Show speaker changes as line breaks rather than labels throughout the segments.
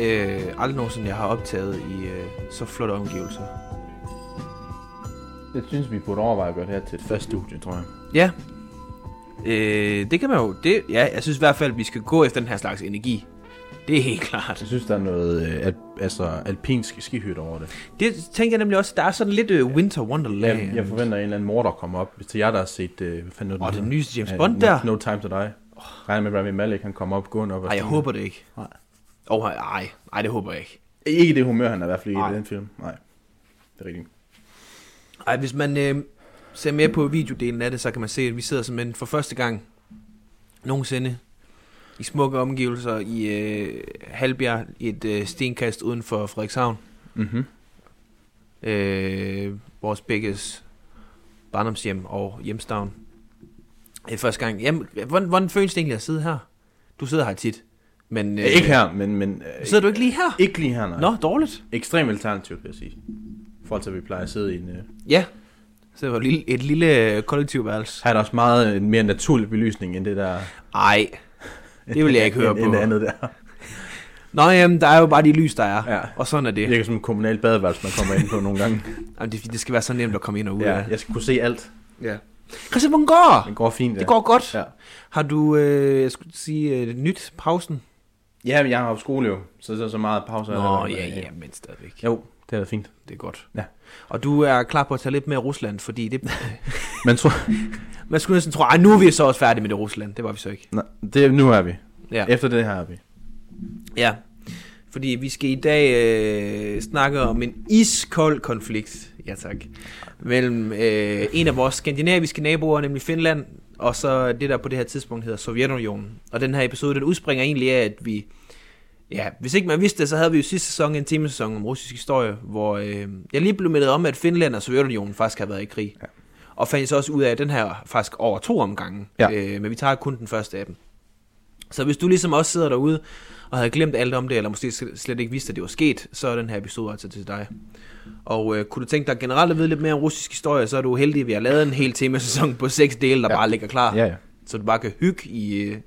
øh, aldrig nogensinde, jeg har optaget i øh, så flotte omgivelser.
Jeg synes, vi burde overveje at gøre det her til et fast studie, tror jeg.
Ja. Øh, det kan man jo... Det, ja, jeg synes i hvert fald, at vi skal gå efter den her slags energi. Det er helt klart.
Jeg synes, der er noget øh, al- altså, alpinsk skihytte over det.
Det tænker jeg nemlig også. Der er sådan lidt øh, Winter Wonderland.
Jeg, jeg forventer, at en eller anden morder kommer op. Hvis til jer, der har set... Øh, hvad fanden det
den nyeste James
Ja,
Bond
no,
der.
No Time To Die. Regner med, at Rami Malek, han kommer op gående op.
Nej, jeg håber det ikke.
Nej.
Åh, oh, nej, nej, det håber jeg ikke.
Ikke det humør, han er i hvert fald i den film. Nej, det er rigtigt.
Ej, hvis man øh, ser med på videodelen af det, så kan man se, at vi sidder simpelthen for første gang nogensinde i smukke omgivelser i øh, Halbjerg, i et øh, stenkast uden for Frederikshavn.
Mm-hmm.
Øh, vores begges barndomshjem og hjemstavn. Det er første gang. Jamen, hvordan, hvordan føles det egentlig at sidde her? Du sidder her tit. Men,
Øh, ikke her, men... men øh,
Sidder du ikke lige her?
Ikke lige her, nej.
Nå, dårligt.
Ekstremt alternativt, vil jeg sige. I forhold til, at vi plejer at sidde i en... Øh,
Ja. Så det var et lille, et lille kollektivværelse.
her er der også meget en mere naturlig belysning, end det der...
Ej, det vil jeg ikke høre
end,
på.
End det andet der.
Nå, jamen, der er jo bare de lys, der er.
Ja.
Og sådan er
Det
det.
virker som en kommunal badeværelse, man kommer ind på nogle gange.
Jamen, det, det skal være så nemt at komme ind og ud
Ja,
af.
jeg skal kunne se alt.
ja. Christian, hvordan går?
Det går fint, ja.
Det går godt.
Ja.
Har du, øh, jeg skulle sige, øh, nyt pausen?
Ja, men jeg har jo skole jo, så så, så meget pause.
Nå,
der-
ja, ja, men stadigvæk.
Jo, det er da fint.
Det er godt.
Ja.
Og du er klar på at tage lidt mere Rusland, fordi det...
Men tror...
Man skulle næsten tro, ej, nu er vi så også færdige med det Rusland. Det var vi så ikke.
Nej, det, nu er vi.
Ja.
Efter det her er vi.
Ja, fordi vi skal i dag øh, snakke om en iskold konflikt, ja tak, mellem øh, en af vores skandinaviske naboer, nemlig Finland, og så det, der på det her tidspunkt hedder Sovjetunionen. Og den her episode, den udspringer egentlig af, at vi, ja, hvis ikke man vidste det, så havde vi jo sidste sæson en temesæson om russisk historie, hvor øh, jeg lige blev mindet om, at Finland og Sovjetunionen faktisk har været i krig.
Ja.
Og fandt så også ud af, at den her faktisk over to omgange,
Ja.
øh, men vi tager kun den første af dem. Så hvis du ligesom også sidder derude og havde glemt alt om det, eller måske slet ikke vidste, at det var sket, så er den her episode altså til dig. Og øh, kunne du tænke dig generelt at vide lidt mere om russisk historie, så er du heldig, at vi har lavet en hel temasæson på seks dele, der
Ja.
bare ligger klar.
Ja, ja.
Så du bare kan hygge i øh,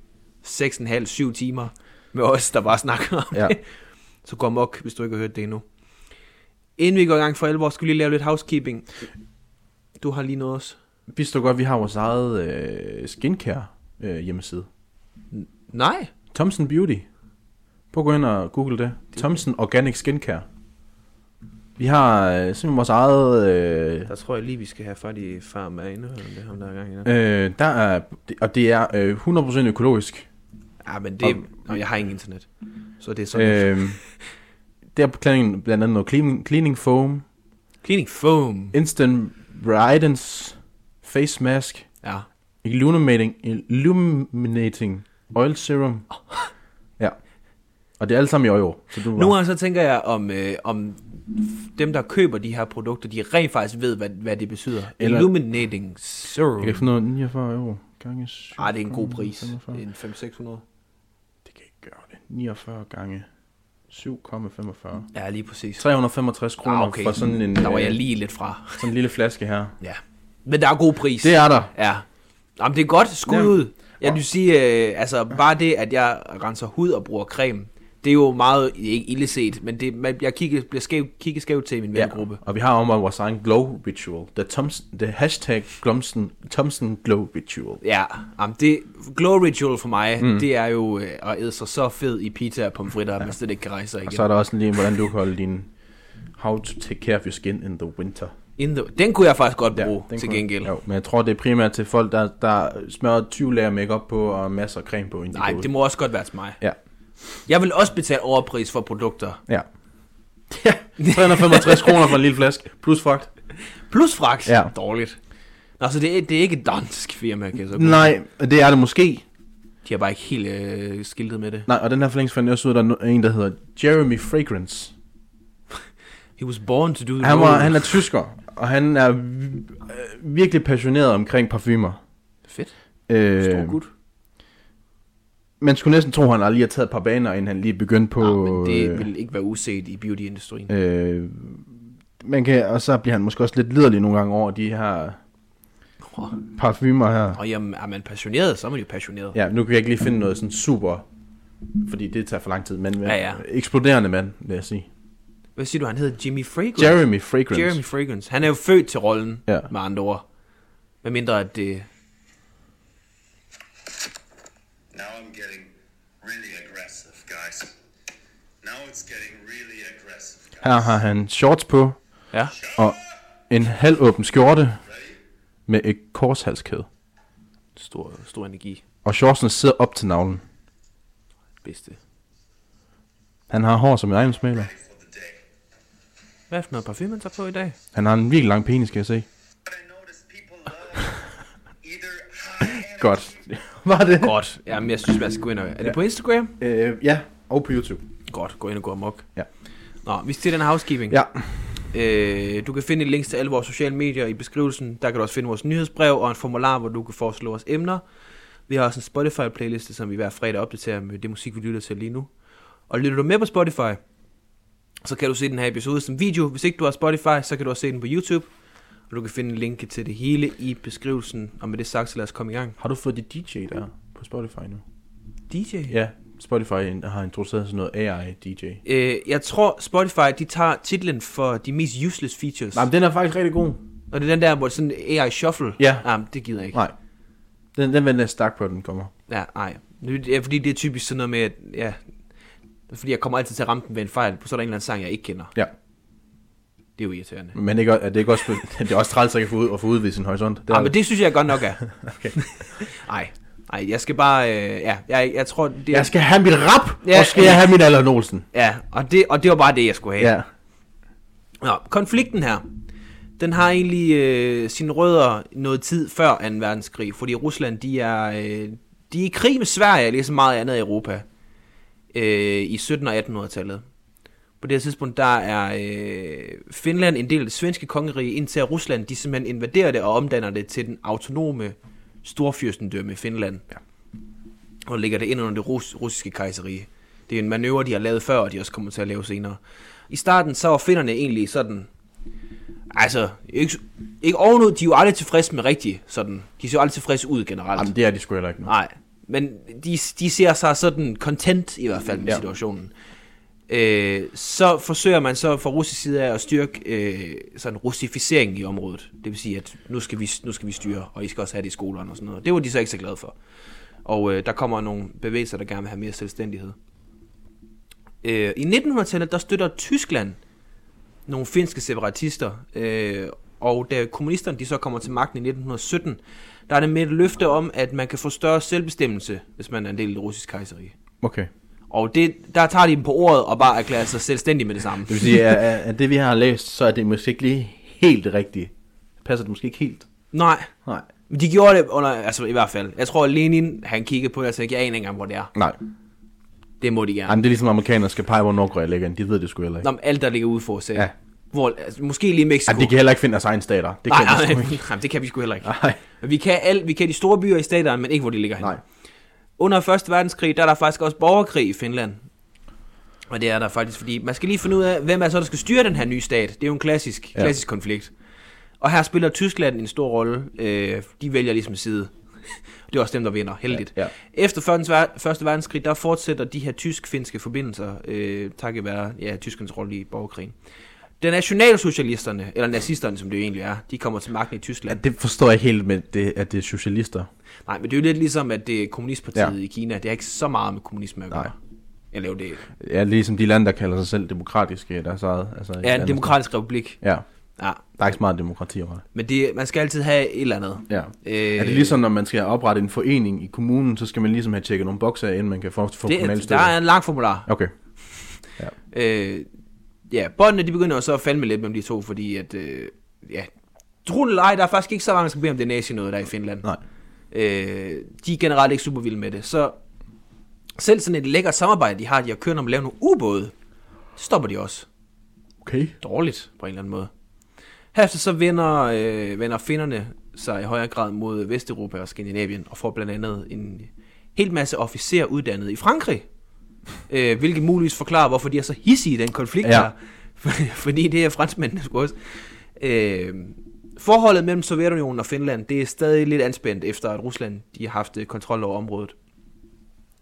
6,5-7 timer med os, der bare snakker om
Ja.
det. Så gå amok, hvis du ikke har hørt det endnu. Inden vi går i gang for alvor, skal vi lige lave lidt housekeeping. Du har lige noget også.
Vidste du godt, vi har vores eget øh, skincare øh, hjemmeside?
Nej.
Thompson Beauty. Prøv at gå ind og google det. Thompson Organic Skincare. Vi har øh, simpelthen vores eget... Øh,
Der tror jeg lige, vi skal have fat i med inde. Det ham, der er gang i det.
øh, der er, og det er øh, 100% økologisk.
Ja, men det...
Og-
jeg har ingen internet. Så det er sådan... Øh,
der er blandt andet noget cleaning, cleaning foam,
Cleaning foam.
instant brightens face mask,
Ja.
illuminating, illuminating oil serum. Ja. Og det er alle sammen i euro. Så du
Nu så tænker jeg, om, øh, om dem, der køber de her produkter, de rent faktisk ved, hvad, hvad det betyder.
Eller-
Illuminating serum.
Jeg kan få noget 49 euro gange 7.
Ej, det er en god pris.
45.
En 500-600.
Det kan ikke gøre det. 49 gange 7,45.
Ja, lige præcis.
365 kroner
Ah,
okay. for sådan en,
Der var
øh,
jeg lige lidt fra.
sådan en lille flaske her.
Ja. Men der er god pris.
Det er der.
Ja. Jamen, det er godt skud ud. Jeg vil sige, øh, altså bare det, at jeg renser hud og bruger creme, det er jo meget, ikke ille set, men det, man, jeg kigger, bliver skæv, kigger skævt til i min vennegruppe.
Og vi har om vores egen glow ritual. The, Thompson, the hashtag Glomsen, Thompson glow ritual.
Ja, jamen det, glow ritual for mig, mm. det er jo øh, at æde sig så fed i pizza og pomfritter, at man slet ikke kan rejse sig
Og
igen.
så er der også lige, hvordan du kan holde din How to take care of your skin in the winter.
In the, den kunne jeg faktisk godt bruge
den
til
kunne-
gengæld.
Jo, men jeg tror, det er primært til folk, der, der smører 20 lag makeup på og masser af creme på. inden de
Nej, det må også godt være til mig.
Ja.
Jeg vil også betale overpris for produkter.
Ja. 365 kroner for en lille flaske, plus fragt.
Plus fragt.
Ja.
Dårligt. Nå, så det er, det er ikke et dansk firma, kan jeg så
Nej, det er det måske.
De har bare ikke helt øh, skiltet med det.
Nej, og den her forlængelse fandt jeg også ud, at der er en, der hedder Jeremy Fragrance.
He was born to do the
Han, var, han er tysker, og han er øh, virkelig passioneret omkring parfumer.
Fedt.
Øh,
Stor gut.
Man skulle næsten tro, at han aldrig har taget et par baner, inden han lige begyndte på...
Nå, men det
øh,
vil ikke være uset i beauty-industrien.
øh, man kan, og så bliver han måske også lidt liderlig nogle gange over de her parfumer her.
Og jamen, er man passioneret, så er man jo passioneret.
Ja, nu kan jeg ikke lige finde noget sådan super, fordi det tager for lang tid, men
Ja, ja.
eksploderende mand, vil jeg sige.
Hvad siger du, han hedder Jimmy Fragrance?
Jeremy Fragrance.
Jeremy Fragrance. Han er jo født til rollen,
Ja.
med andre ord. Hvad mindre at det...
Her har han shorts på,
Ja.
og en halvåben skjorte med et korshalskæde.
Stor, stor energi.
Og shortsene sidder op til navlen.
Bedste.
Han har hår som en ejendomsmaler.
Hvad er det for noget parfume, han tager på i dag?
Han har en virkelig lang penis, kan jeg se. Godt. Var det?
Godt. Jamen, jeg synes, man skal gå ind og... Er det på Instagram?
Øh, ja, og på YouTube.
Godt, gå ind og gå amok.
Ja.
Nå, vi til den housekeeping.
Ja.
Øh, du kan finde et link til alle vores sociale medier i beskrivelsen. Der kan du også finde vores nyhedsbrev og en formular, hvor du kan foreslå os emner. Vi har også en Spotify-playliste, som vi hver fredag opdaterer med det musik, vi lytter til lige nu. Og lytter du med på Spotify, så kan du se den her episode som video. Hvis ikke du har Spotify, så kan du også se den på YouTube. Og du kan finde en link til det hele i beskrivelsen. Og med det sagt, så lad os komme i gang.
Har du fået dit DJ der på Spotify nu?
DJ?
Ja, Spotify har introduceret sådan noget AI-DJ.
Øh, jeg tror, Spotify, de tager titlen for de mest useless features.
Nej, men den er faktisk rigtig god.
Og det er den der, hvor sådan AI shuffle.
Ja.
Ah, det gider jeg ikke.
Nej. Den, den venter jeg på, at den kommer.
Ja, nej. Er fordi, det er typisk sådan noget med, at, ja, fordi jeg kommer altid til at ramme den ved en fejl, så er der en eller anden sang, jeg ikke kender.
Ja.
Det er jo irriterende.
Men ikke, er det ikke også, det er også træls at, få ud, at få udvidet sin horisont. Det
Ja, men det synes jeg godt nok er.
okay.
Nej, nej, jeg skal bare, øh, ja, jeg, jeg tror, det er,
Jeg skal have mit rap,
Ja,
og skal
ja.
jeg have mit Allan Olsen.
ja, og det, og det var bare det, jeg skulle have.
Ja.
Nå, konflikten her, den har egentlig øh, sine rødder noget tid før 2. verdenskrig, fordi Rusland, de er, øh, de er i krig med Sverige, ligesom meget andet i Europa, øh, i 1700- og 1800-tallet. På det her tidspunkt, der er øh, Finland en del af det svenske kongerige, indtil at Rusland, de simpelthen invaderer det og omdanner det til den autonome storfyrstendømme Finland.
Ja.
Og lægger det ind under det rus- russiske kejserige. Det er en manøvre, de har lavet før, og de også kommer til at lave senere. I starten, så var finnerne egentlig sådan... Altså, ikke, ikke ovenud, de er jo aldrig tilfredse med rigtigt sådan. De ser jo aldrig tilfredse ud generelt.
Jamen, det er de sgu heller ikke nu.
Nej, men de, de ser sig sådan content i hvert fald med. Ja. situationen. Øh, så forsøger man så fra russisk side af at styrke øh, sådan russificering i området. Det vil sige, at nu skal, vi, nu skal vi styre, og I skal også have det i skolerne og sådan noget. Det var de så ikke så glade for. Og øh, der kommer nogle bevægelser, der gerne vil have mere selvstændighed. Øh, I 1900-tallet, der støtter Tyskland nogle finske separatister, øh, og da kommunisterne de så kommer til magten i 1917, der er det med et løfte om, at man kan få større selvbestemmelse, hvis man er en del af det russiske kejserige.
Okay.
Og det, der tager de dem på ordet og bare erklærer sig selvstændig med det samme.
Det vil sige, at, at det vi har læst, så er det måske ikke lige helt rigtigt. Passer det måske ikke helt?
Nej,
Nej.
de gjorde det under, altså i hvert fald. Jeg tror, at Lenin, han kiggede på det og sagde, jeg aner ikke engang, hvor det er.
Nej.
Det må de gerne.
Jamen, det er ligesom amerikanere skal pege, hvor Nordkorea ligger. De ved det sgu heller ikke.
Nå, men alt, der ligger ude for sagde.
Ja.
Hvor, altså, måske lige Mexico.
Ej, de kan heller ikke finde deres egen stater. Det
nej,
kan de
nej,
sgu
nej, nej, det kan vi sgu heller ikke.
Nej.
Men Vi kan, al, vi kan de store byer i staterne, men ikke hvor de ligger henne.
Nej.
Under 1. verdenskrig, der er der faktisk også borgerkrig i Finland. Og det er der faktisk, fordi man skal lige finde ud af, hvem er så, der skal styre den her nye stat. Det er jo en klassisk,
Ja.
klassisk konflikt. Og her spiller Tyskland en stor rolle. Øh, de vælger ligesom side. det er også dem, der vinder, heldigt.
Ja, ja.
Efter første, ver- første verdenskrig, der fortsætter de her tysk-finske forbindelser, øh, takket være ja, tyskernes rolle i borgerkrigen. De nationalsocialisterne, eller nazisterne, som det jo egentlig er, de kommer til magten i
Ja,
Tyskland.
det forstår jeg helt med, det, at det er socialister.
Nej, men det er jo lidt ligesom, at det er kommunistpartiet ja.
Ja.
i Kina. Det har ikke så meget med kommunisme at gøre.
Nej.
Eller jo, det
Ja, ligesom de lande, der kalder sig selv demokratiske i deres eget. Altså,
er en demokratisk republik.
Ja,
Ja,
der er ikke så meget demokrati over det.
men det, man skal altid have et eller andet.
Ja.
Øh,
Er det ligesom, når man skal oprette en forening i kommunen, så skal man ligesom have tjekket nogle bokser inden man kan få, få
det,
støtte?
der er en lang formular.
Okay.
Øh, ja, båndene de begynder så at falde med lidt mellem de to, fordi at, øh, ja, tro det eller ej, der er faktisk ikke så mange, der skal bede om det nazi noget der i Finland.
Nej.
Øh, de er generelt ikke super vilde med det, så selv sådan et lækkert samarbejde, de har, de har kørt om at lave nogle ubåde, det stopper de også.
Okay.
dårligt på en eller anden måde. Herefter så vender, øh, vender finnerne sig i højere grad mod Vesteuropa og Skandinavien, og får blandt andet en hel masse officerer uddannet i Frankrig. Øh, hvilket muligvis forklarer, hvorfor de er så hissige i den konflikt
Ja.
her. Fordi det er franskmændene sgu også. Øh, Forholdet mellem Sovjetunionen og Finland, det er stadig lidt anspændt, efter at Rusland de har haft øh, kontrol over området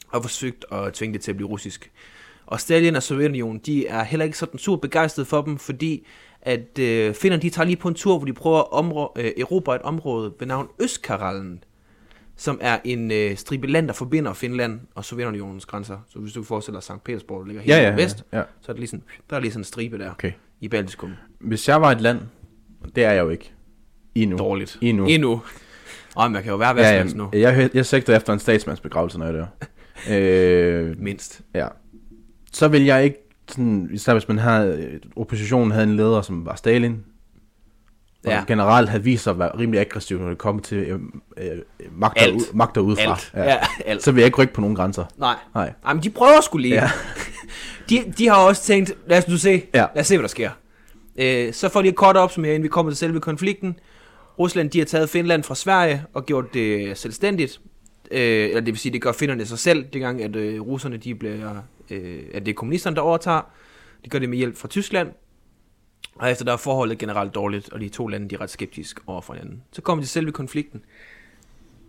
og forsøgt at tvinge det til at blive russisk. Og Stalin og Sovjetunionen, de er heller ikke sådan super begejstrede for dem, fordi at øh, finnerne, de tager lige på en tur, hvor de prøver at områ- øh, erobre et område ved navn Østkaralen, som er en øh, stribe land, der forbinder Finland og Sovjetunionens grænser. Så hvis du forestiller dig, Sankt Petersborg der ligger helt
Ja,
ja,
ja,
ja, vest,
ja.
så er der lige sådan, der er lige sådan en stribe der
Okay.
i Baltikum.
Hvis jeg var et land, det er jeg jo ikke. Endnu.
Dårligt.
Endnu.
Endnu. Og man kan jo være hvad
Ja,
som nu.
jeg, jeg sigter efter en statsmandsbegravelse, når jeg dør. øh,
Mindst.
ja. Så vil jeg ikke, sådan, især hvis man havde, oppositionen havde en leder, som var Stalin,
Ja.
generelt havde vist sig at være rimelig aggressiv, når det kom til øh, øh, magter,
Alt.
magter udefra.
Alt. Ja. ja, alt.
Så vil jeg ikke rykke på nogen grænser.
Nej.
Nej.
Ej, men de prøver skulle lige.
Ja.
De, de har også tænkt, lad os nu se,
Ja.
lad os se, hvad der sker. Øh, så får de et kort opsummering, inden vi kommer til selve konflikten. Rusland, de har taget Finland fra Sverige og gjort det selvstændigt. Øh, eller det vil sige, det gør finnerne sig selv, det gang, at øh, russerne, de bliver, øh, at det er kommunisterne, der overtager. De gør det med hjælp fra Tyskland. Og efter der er forholdet generelt dårligt, og de to lande, de er ret skeptiske over for hinanden. Så kommer de selve konflikten.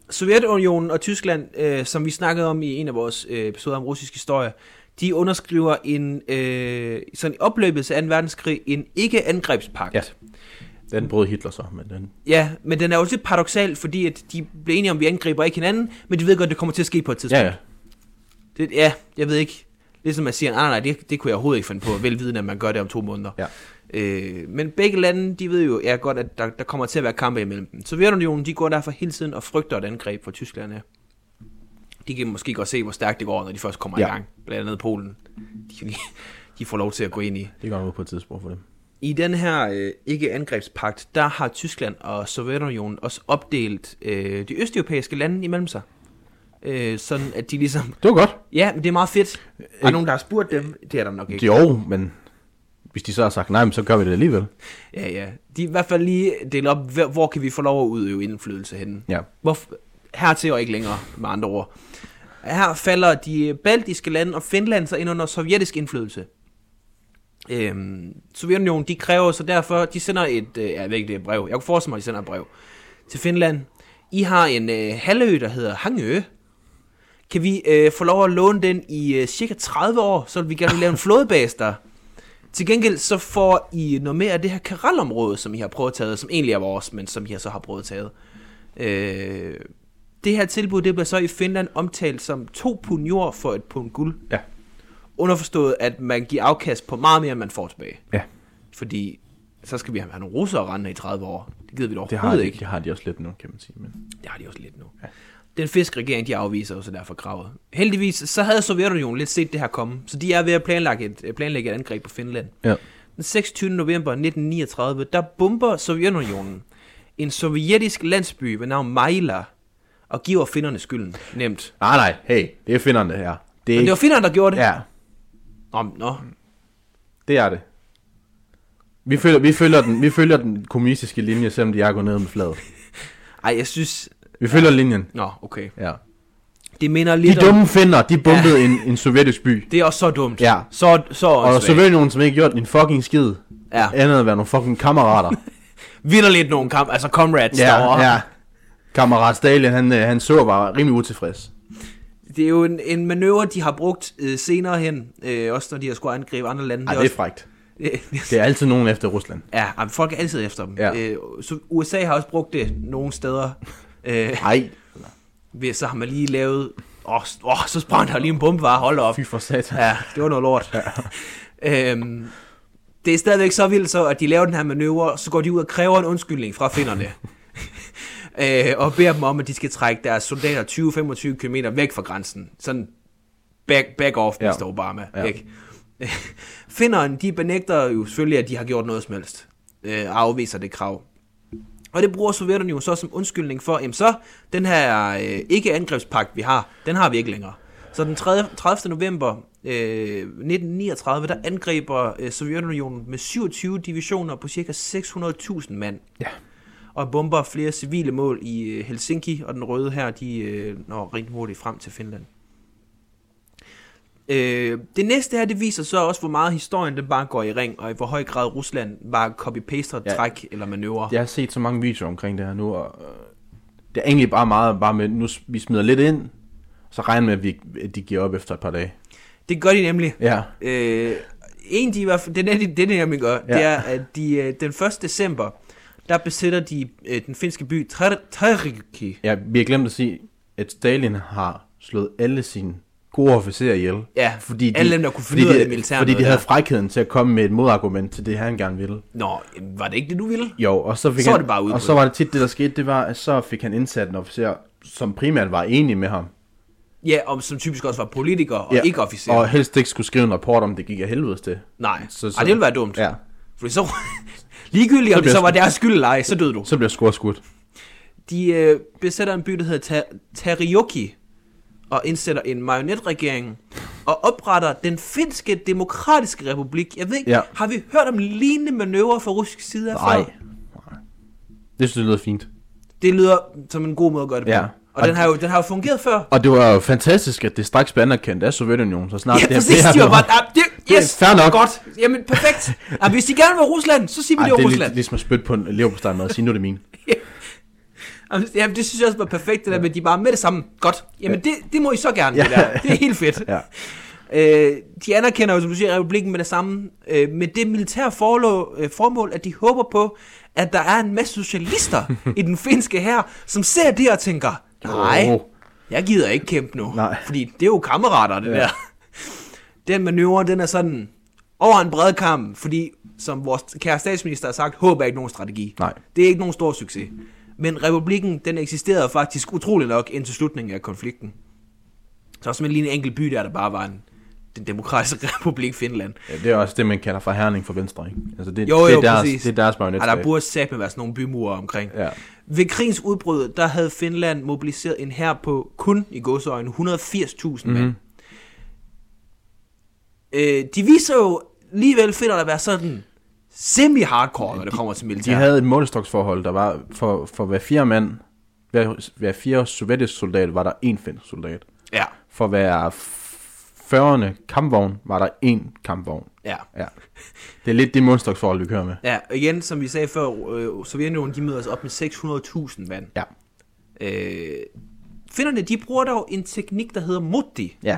Sovjetunionen og Tyskland, øh, som vi snakkede om i en af vores øh, episoder om russisk historie, de underskriver en, øh, sådan i opløbet til 2. verdenskrig, en ikke-angrebspagt.
Ja. Den brød Hitler så, men den...
ja, men den er jo lidt paradoxal, fordi at de blev enige om, at vi angriber ikke hinanden, men de ved godt, at det kommer til at ske på et tidspunkt.
Ja, ja.
Det, ja, jeg ved ikke. Ligesom man siger, nej, nej, det, det kunne jeg overhovedet ikke finde på, velvidende, at man gør det om to måneder.
Ja.
Øh, men begge lande, de ved jo ja, godt, at der, der kommer til at være kampe imellem dem. Sovjetunionen, de går derfor hele tiden og frygter et angreb fra Tyskland. Ja. De kan måske godt se, hvor stærkt det går, når de først kommer
Ja.
i gang. Blandt andet Polen. De, de får lov til at gå ind i.
Det går ud på et tidspunkt for dem.
I den her øh, ikke-angrebspagt, der har Tyskland og Sovjetunionen også opdelt øh, de østeuropæiske lande imellem sig. Øh, sådan at de ligesom...
Det var godt.
Ja, men det er meget fedt. Er der nogen, der har spurgt dem? Det er der nok ikke.
Jo, men hvis de så har sagt nej, men så gør vi det alligevel.
Ja, ja. De er i hvert fald lige delt op, hvor, kan vi få lov at udøve indflydelse henne.
Ja.
Hvor, hertil og ikke længere, med andre ord. Her falder de baltiske lande og Finland så ind under sovjetisk indflydelse. Øhm, Sovjetunionen, de kræver så derfor, de sender et, øh, jeg ved ikke det er et brev, jeg kunne forestille mig, at de sender et brev til Finland. I har en øh, halvø, der hedder Hangø. Kan vi øh, få lov at låne den i øh, cirka 30 år, så vil vi gerne lave en flådebase der. Til gengæld så får I noget mere af det her karalområde, som I har prøvet at tage, som egentlig er vores, men som I så har prøvet at tage. Øh, det her tilbud, det bliver så i Finland omtalt som to pund jord for et pund guld.
Ja.
Underforstået, at man giver afkast på meget mere, end man får tilbage.
Ja.
Fordi så skal vi have nogle russere rende i 30 år. Det gider vi dog
Det har,
overhovedet
de,
ikke.
det har de også lidt nu, kan man sige. Men...
Det har de også lidt nu. Ja. Den fiskregering, de afviser jo så derfor kravet. Heldigvis, så havde Sovjetunionen lidt set det her komme, så de er ved at planlægge et, planlægge et angreb på Finland.
Ja.
Den 26. november 1939, der bomber Sovjetunionen en sovjetisk landsby ved navn Majla, og giver finnerne skylden. Nemt.
Nej, nej, hey, det er finderne her. Det er
Men det var finnerne, der gjorde det?
Ja,
Nå, nå.
det er det. Vi følger, vi følger, den, vi følger den kommunistiske linje, selvom de er gået ned med fladet.
Ej, jeg synes...
Vi følger linjen.
Nå, okay.
Ja.
Det minder
De
lidt om...
dumme finder, de bombede ja. en, en sovjetisk by.
Det er også så dumt.
Ja.
Så, så
Og
åndssvagt.
Sovjetunionen, som ikke gjort en fucking skid,
Ja.
andet end at være nogle fucking kammerater.
Vinder lidt nogle kamp, altså comrades derovre.
ja, ja. Kammerat Stalin, han, øh, han så var rimelig utilfreds.
Det er jo en, en manøvre, de har brugt øh, senere hen, øh, også når de har skulle angribe andre lande.
Ej, det
også,
er frækt.
det,
Det er altid nogen efter Rusland.
ja, folk er altid efter dem.
Ja.
Øh, så USA har også brugt det nogle steder. Øh, ved- så har man lige lavet... Åh, oh, oh, så sprang der lige en bombe, var hold op.
fy for satan.
Ja, det var noget lort. Ja. øhm, det er stadigvæk så vildt så, at de laver den her manøvre, så går de ud og kræver en undskyldning fra finnerne. øh, og beder dem om, at de skal trække deres soldater 20-25 km væk fra grænsen. Sådan back, back off,
Ja.
Mr. Obama.
Ja.
Ikke? Finnerne, de benægter jo selvfølgelig, at de har gjort noget som helst. Øh, afviser det krav. Og det bruger Sovjetunionen så som undskyldning for, jamen så, den her øh, ikke-angrebspagt, vi har, den har vi ikke længere. Så den 30. 30. november øh, 1939, der angriber øh, Sovjetunionen med 27 divisioner på ca. 600.000 mand.
Ja.
Og bomber flere civile mål i øh, Helsinki, og den røde her, de øh, når rigtig hurtigt frem til Finland. Øh, det næste her, det viser så også, hvor meget historien den bare går i ring, og i hvor høj grad Rusland bare copy-paster
Ja.
træk eller manøvrer.
Jeg har set så mange videoer omkring det her nu, og øh, det er egentlig bare meget bare med, nu vi smider lidt ind, så regner med, at, vi, at de giver op efter et par dage.
Det gør de nemlig.
Ja,
Øh, en, de i hvert fald, det er det, det, nemlig gør, ja. det er, at de, øh, den 1. december, der besætter de øh, den finske by Tariki.
ja vi har glemt at sige, at Stalin har slået alle sine gode officerer ihjel.
Ja,
fordi
alle dem, der kunne finde ud af
de-
det militære
Fordi de havde
der.
frækheden til at komme med et modargument til det, han gerne ville.
Nå, var det ikke det, du ville?
Jo, og så fik
Så
han,
det bare.
Og så var det tit det, der skete, det var, at så fik han indsat en officer, som primært var enig med ham.
Ja, og som typisk også var politiker og ja. ikke officer.
Og helst ikke skulle skrive en rapport om, det gik af helvedes til.
Nej,
Så-
så,
så-
Ej, det ville være dumt.
Ja.
Fordi så, ligegyldigt om det
bliver
så var deres skyld eller ej, så døde du.
Så bliver skudt.
De øh, besætter en by, der hedder Ta- Tarioki, og indsætter en marionetregering, og opretter den finske demokratiske republik. Jeg ved ikke, ja.
Ja.
har vi hørt om lignende manøvrer fra russisk side af
Nej.
før?
Det synes jeg lyder fint.
Det lyder som en god måde at gøre det på.
Ja.
Og,
Og
den har, jo, den har jo fungeret før.
Og det var jo fantastisk, at det straks blev anerkendt af Sovjetunionen, så snart
Ja,
det
præcis.
her
De var bare, ah, det,
Det er
yes,
fair nok.
godt. Jamen, perfekt. Ah, hvis de gerne vil Rusland, så siger vi,
Ej,
det er
det er
Rusland.
ligesom at spytte på en leverpostejmad og sige, nu er det min.
Jamen, Jamen, det synes jeg også var perfekt, det der med, at de bare med det samme. Godt. Jamen, det, det må I så gerne,
Ja.
det der. Det er helt fedt.
Ja.
Øh, de anerkender jo, som du siger, republikken med det samme, øh, med det militære forlå, øh, formål, at de håber på, at der er en masse socialister i den finske her, som ser det og tænker, nej, jeg gider ikke kæmpe nu.
Nej.
Fordi det er jo kammerater, det
Ja.
ja. der. Den manøvre, den er sådan over en bred kamp, fordi, som vores kære statsminister har sagt, håb er ikke nogen strategi.
Nej.
Det er ikke nogen stor succes. Men republikken, den eksisterede faktisk utrolig nok indtil slutningen af konflikten. Så også med lige en enkelt by der, der bare var en, den demokratiske republik Finland.
Ja, det er også det, man kalder for herning for venstre, ikke? Altså det,
Jo,
det,
jo,
er deres,
præcis.
det er deres
Og der
marionetstat.
burde satme være sådan nogle bymurer omkring.
Ja.
Ved krigens udbrud, der havde Finland mobiliseret en her på kun i godsøjne 180.000 mand.
Mhm.
Øh, de viser jo alligevel finder at være sådan semi-hardcore, når det kommer til
De
militær.
havde et målestoksforhold, der var for, for hver fire mand, hver, hver fire sovjetiske soldat, var der en finsk soldat.
Ja,
For hver 40. kampvogn, var der en kampvogn.
ja.
Ja. Det er lidt det målestoksforhold, vi kører med.
Ja, og igen, som vi sagde før, øh, Sovjetunionen, de møder os op med 600.000 mand.
Ja.
Øh, finderne, de bruger dog en teknik, der hedder Mutti.
Ja.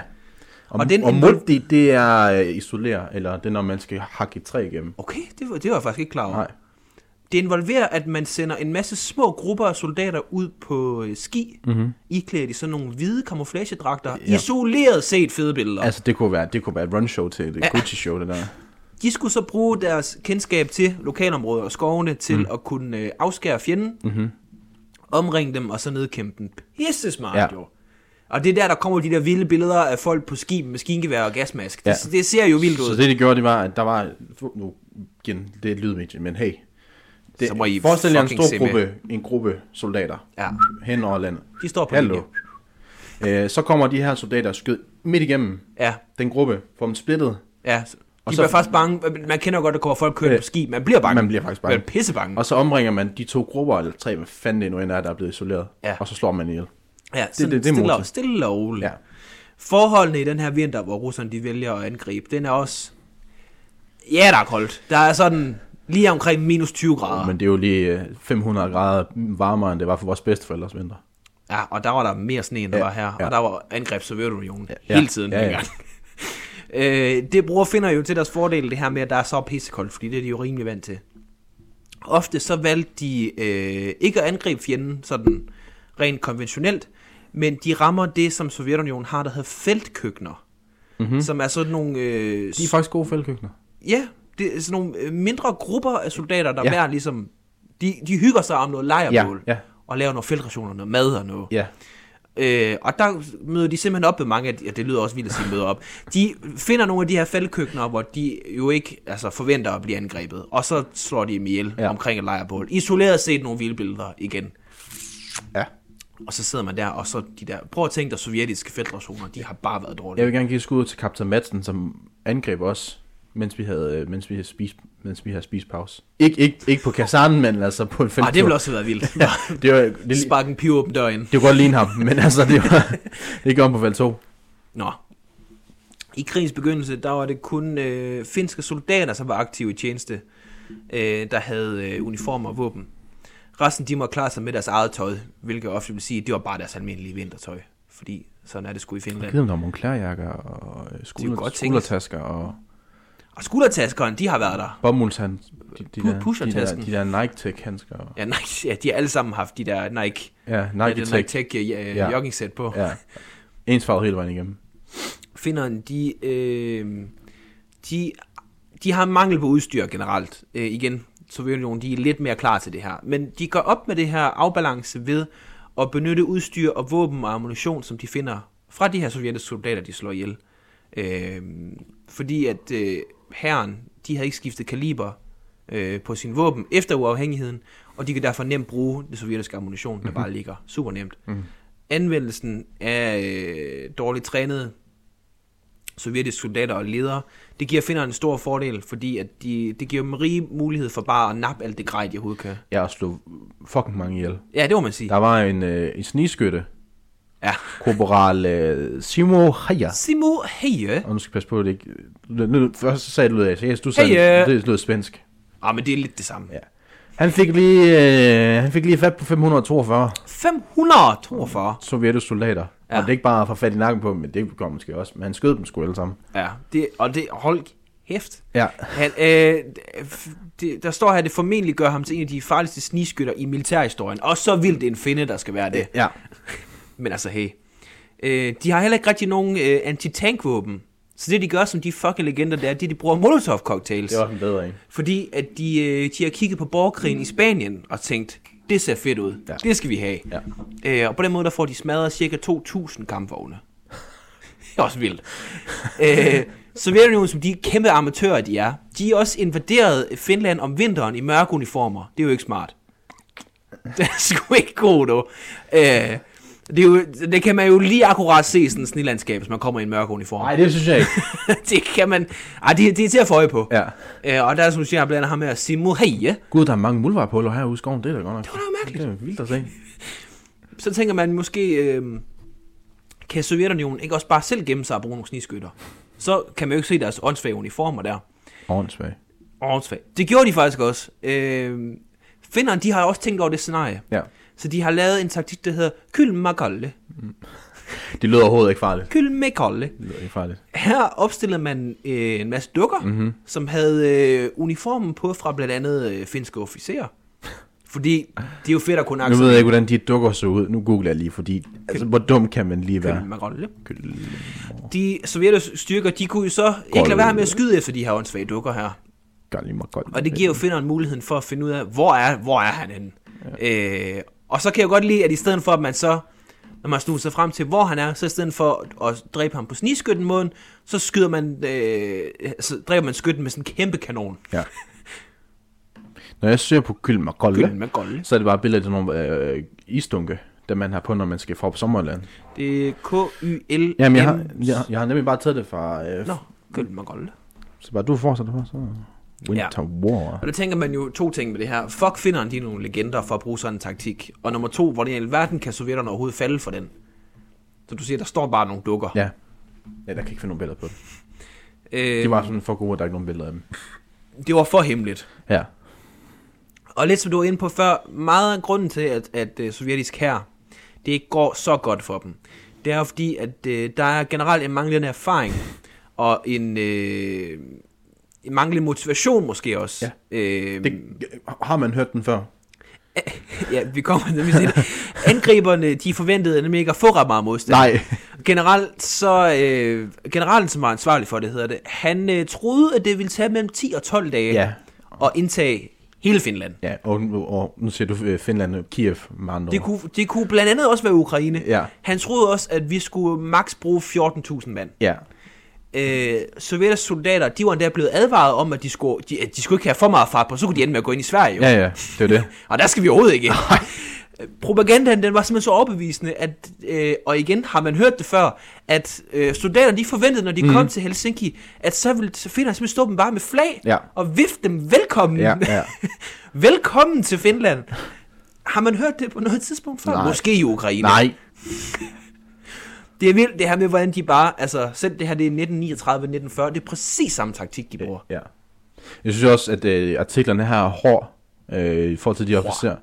Og,
Og den
og multi, det er øh, isolere, eller det er, når man skal hakke et træ igennem.
Okay, det var, det var jeg faktisk ikke klar over.
Nej.
Det involverer, at man sender en masse små grupper af soldater ud på øh, ski, mm-hmm. iklædt i sådan nogle hvide camouflagedragter. Ja. Isoleret set fede billeder.
Altså, det kunne være, det kunne være et run-show til et
Ja.
Gucci-show, det der.
De skulle så bruge deres kendskab til lokalområder og skovene til mm. at kunne øh, afskære fjenden, mm-hmm. omringe dem og så nedkæmpe den. Pisse smart. Ja. jo. Og det er der, der kommer de der vilde billeder af folk på skib med maskingevær og gasmask. Ja.
Ja.
Det, det ser jo vildt ud.
Så det, de gjorde, det var, at der var... Nu, igen, det er et lydmedie, men hey. Det,
Så må I
forestil jer en stor
se med.
gruppe, en gruppe soldater
Ja.
hen over landet.
De står på
Hallo.
linje.
Øh, så kommer de her soldater og skød midt igennem
Ja,
den gruppe, får dem splittet.
ja. De bliver
så-
faktisk bange. Man kender jo godt, at der kommer folk kørende
Øh,
på ski. Man bliver bange.
man bliver faktisk bange.
Man bliver pisse bange.
Og så omringer man de to grupper, eller tre, hvad fanden det nu end er, der er blevet isoleret.
Ja.
Og så slår man ihjel.
Ja, sådan
det- det er
stille, og, stille og roligt.
Ja.
Forholdene i den her vinter, hvor russerne de vælger at angribe, den er også... Ja, der er koldt. Der er sådan lige omkring minus 20 grader.
Men det er jo lige øh, 500 grader varmere, end det var for vores bedsteforældres vinter.
Ja, og der var der mere sne, end der
Ja,
var her.
ja.
Og der var angreb Sovjetunionen ja, hele tiden.
ja, ja.
øh, det bruger finder jo til deres fordel, det her med, at der er så pissekoldt, fordi det er de jo rimelig vant til. Ofte så valgte de øh, ikke at angribe fjenden sådan rent konventionelt, men de rammer det, som Sovjetunionen har, der hedder feltkøkkener. Mm-hmm. Som er sådan nogle... Øh.
De er faktisk gode fældkøkkener.
Ja, det er sådan nogle øh, mindre grupper af soldater, der ja. Hver ligesom... De, de hygger sig om noget lejrbål.
Ja, ja.
Og laver nogle feltrationer, noget mad og noget.
Ja.
Øh, og der møder de simpelthen op med mange af de, ja, det lyder også vildt at sige møder op. De finder nogle af de her fældkøkkener, hvor de jo ikke altså, forventer at blive angrebet. Og så slår de dem ihjel. Ja. omkring et lejrbål. Isoleret set nogle vilde billeder igen.
Ja.
Og så sidder man der, og så de der... Prøv at tænke dig, sovjetiske feltrationer, de har bare været dårlige.
Jeg vil gerne give skud til kaptajn Madsen, som angreb os, mens vi havde, øh, mens vi havde spist, mens vi havde spist pause. Ik, ikke, ikke på kasernen, men altså på en fælde.
Ah, det ville også have været vildt.
ja, det var, det, det,
Spark en piv åben ind.
det var godt ligne ham, men altså, det var, gjorde han på felt 2.
Nå. I krigens begyndelse, der var det kun øh, finske soldater, som var aktive i tjeneste, øh, der havde øh, uniformer og våben. Resten, de må klare sig med deres eget tøj, hvilket ofte vil sige, at det var bare deres almindelige vintertøj. Fordi sådan er det sgu i Finland.
Givet dem der Moncler-jakker og
er
skulder, skuldertasker og
Og skuldertaskeren, de har været der.
bomuldshand. De, de, der, de, der, de der Nike Tech handsker.
Ja, Nike, ja, de har alle sammen haft de der Nike,
Ja,
Nike, ja,
Tech.
Nike Tech
Ja.
ja. jogging-sæt på. Ja.
Ens farve hele vejen igennem.
Finnerne, de, øh, de, de har mangel på udstyr generelt. Øh, igen, Sovjetunionen, de er lidt mere klar til det her. Men de går op med det her afbalance ved at benytte udstyr og våben og ammunition, som de finder fra de her sovjetiske soldater, de slår ihjel. Øh, fordi at øh, herren, de havde ikke skiftet kaliber øh, på sin våben efter uafhængigheden, og de kan derfor nemt bruge det sovjetiske ammunition, der bare ligger super nemt.
Mhm.
Anvendelsen af øh, dårligt trænede sovjetiske soldater og ledere, det giver finnerne en stor fordel, fordi at de, det giver dem rig mulighed for bare at nappe alt det grej, de overhovedet kan.
Jeg har slået fucking mange ihjel.
Ja, det må man sige.
Der var en, øh, en snigskytte,
Ja.
korporal øh, Simo Haya.
Simo Heje.
Og nu skal jeg passe på, at det ikke... Nu, først sagde du det, du sagde
Heje.
det, det lød svensk.
Ah, men det er lidt det samme.
Ja. Han fik lige, øh, han fik lige fat på 542
542.
sovjetiske soldater.
Ja.
Og det er ikke bare at få fat i nakken på dem, men det går måske også. Men han skød dem sgu alle sammen.
Ja, det, og det, hold hæft.
Ja.
Han, øh, det, der står her, at det formentlig gør ham til en af de farligste snigskytter i militærhistorien. Og så vildt en finde, der skal være det.
Ja.
Men altså, hey. Øh, de har heller ikke rigtig nogen øh, anti-tankvåben. Så det, de gør som de fucking legender, det er, at de, bruger Molotov-cocktails.
Det var den bedre en.
Fordi at de, øh, de har kigget på borgerkrigen i Spanien og tænkt, det ser fedt ud. Ja. Det skal vi have.
Ja.
Øh, og på den måde, der får de smadret cirka 2.000 kampvogne. Det er også vildt. øh, Sovjetunionen, som de kæmpe amatører, de er, de er også invaderet Finland om vinteren i mørke uniformer. Det er jo ikke smart. Det er sgu ikke god. Øh, det, er jo, det kan man jo lige akkurat se sådan en snilandskab, hvis man kommer i en mørk uniform.
Nej, det synes jeg ikke.
det kan man... Ej, det, det er til at få øje på.
Ja.
Øh, og der er, som du siger, blandt ham her, Simo Heie.
Gud, der er mange muldvarpuller herude i skoven. Det er da godt nok.
Det var da mærkeligt.
Det er vildt at se.
Så tænker man måske, øh, kan Sovjetunionen ikke også bare selv gemme sig og bruge nogle snigskytter? Så kan man jo ikke se deres åndssvage uniformer der.
Åndssvagt.
Åndssvagt. Det gjorde de faktisk også. Øh, Finnerne, de har også tænkt over det scenarie.
Ja.
Så de har lavet en taktik, der hedder Kylmäkolle.
Det lyder overhovedet ikke farligt.
Kylmäkolle.
Det lyder ikke farligt.
Her opstillede man øh, en masse dukker,
Mhm.
mm-hmm. som havde øh, uniformen på fra blandt andet øh, finske officerer. Fordi det er jo fedt at kunne
Nu
acceptere.
ved jeg ikke, hvordan de dukker så ud. Nu googler jeg lige, fordi... Altså, hvor dum kan man lige være?
Kylmäkolle. De sovjetiske styrker, de kunne jo så ikke lade være med at skyde efter de her åndssvage dukker her. Og det giver jo finderen muligheden for at finde ud af, hvor er, hvor er han henne. Ja. Øh, og så kan jeg godt lide, at i stedet for, at man så, når man snuser sig frem til, hvor han er, så i stedet for at dræbe ham på snigskytten måden, så skyder man, øh, så dræber man skytten med sådan en kæmpe kanon.
Ja. Når jeg søger på Kylmakolle,
Kylmäkolle.
så er det bare billeder af nogle øh, isdunke, der man har på, når man skal fra på sommerland.
Det er K-Y-L.
Jamen, jeg har, jeg, jeg har nemlig bare taget det fra... Øh,
Nå, Kylmäkolle.
Så bare du fortsætter for, så... Winter ja. War.
Og der tænker man jo to ting med det her. Fuck finderen, de er nogle legender for at bruge sådan en taktik. Og nummer to, hvordan i alverden kan sovjetterne overhovedet falde for den? Så du siger, der står bare nogle dukker.
Ja. Ja, der kan ikke finde nogen billeder på det.
Øh,
De var sådan for gode, at der er ikke nogen billeder af dem.
det var for hemmeligt.
Ja.
Og lidt som du var inde på før, meget af grunden til, at, at uh, sovjetisk her, det ikke går så godt for dem, det er jo fordi, at uh, der er generelt en manglende erfaring, og en, en manglende motivation måske også. Ja. Øh,
Det, har man hørt den før?
ja, vi kommer nemlig til det. Angriberne, de forventede nemlig ikke at få ret meget modstand.
Nej.
Generelt så, øh, generalen, som var ansvarlig for det, hedder det, han øh, troede, at det ville tage mellem 10 og 12 dage
Ja.
at indtage hele Finland.
Ja, og, og nu siger du øh, Finland og Kiev med andre
Det kunne, det kunne blandt andet også være Ukraine.
Ja.
Han troede også, at vi skulle maks bruge 14.000 mand.
Ja.
Øh, sovjetiske soldater, de var endda blevet advaret om, at de skulle, de, at de skulle ikke have for meget fart på, så kunne de ende med at gå ind i Sverige. Jo.
Ja, ja, det er det.
Og der skal vi overhovedet ikke. Propagandaen, den var simpelthen så overbevisende, at, øh, og igen har man hørt det før, at øh, soldaterne, de forventede, når de mm. kom til Helsinki, at så ville så Finland simpelthen stå dem bare med flag,
Ja.
og vifte dem velkommen.
Ja, ja.
velkommen til Finland. Har man hørt det på noget tidspunkt før?
Nej.
Måske i Ukraine.
Nej.
Det er vildt, det her med, hvordan de bare, altså, selv det her, det er 1939-1940, det er præcis samme taktik, de bruger.
Ja. Jeg synes også, at øh, artiklerne her er hård øh, i forhold til de officerer.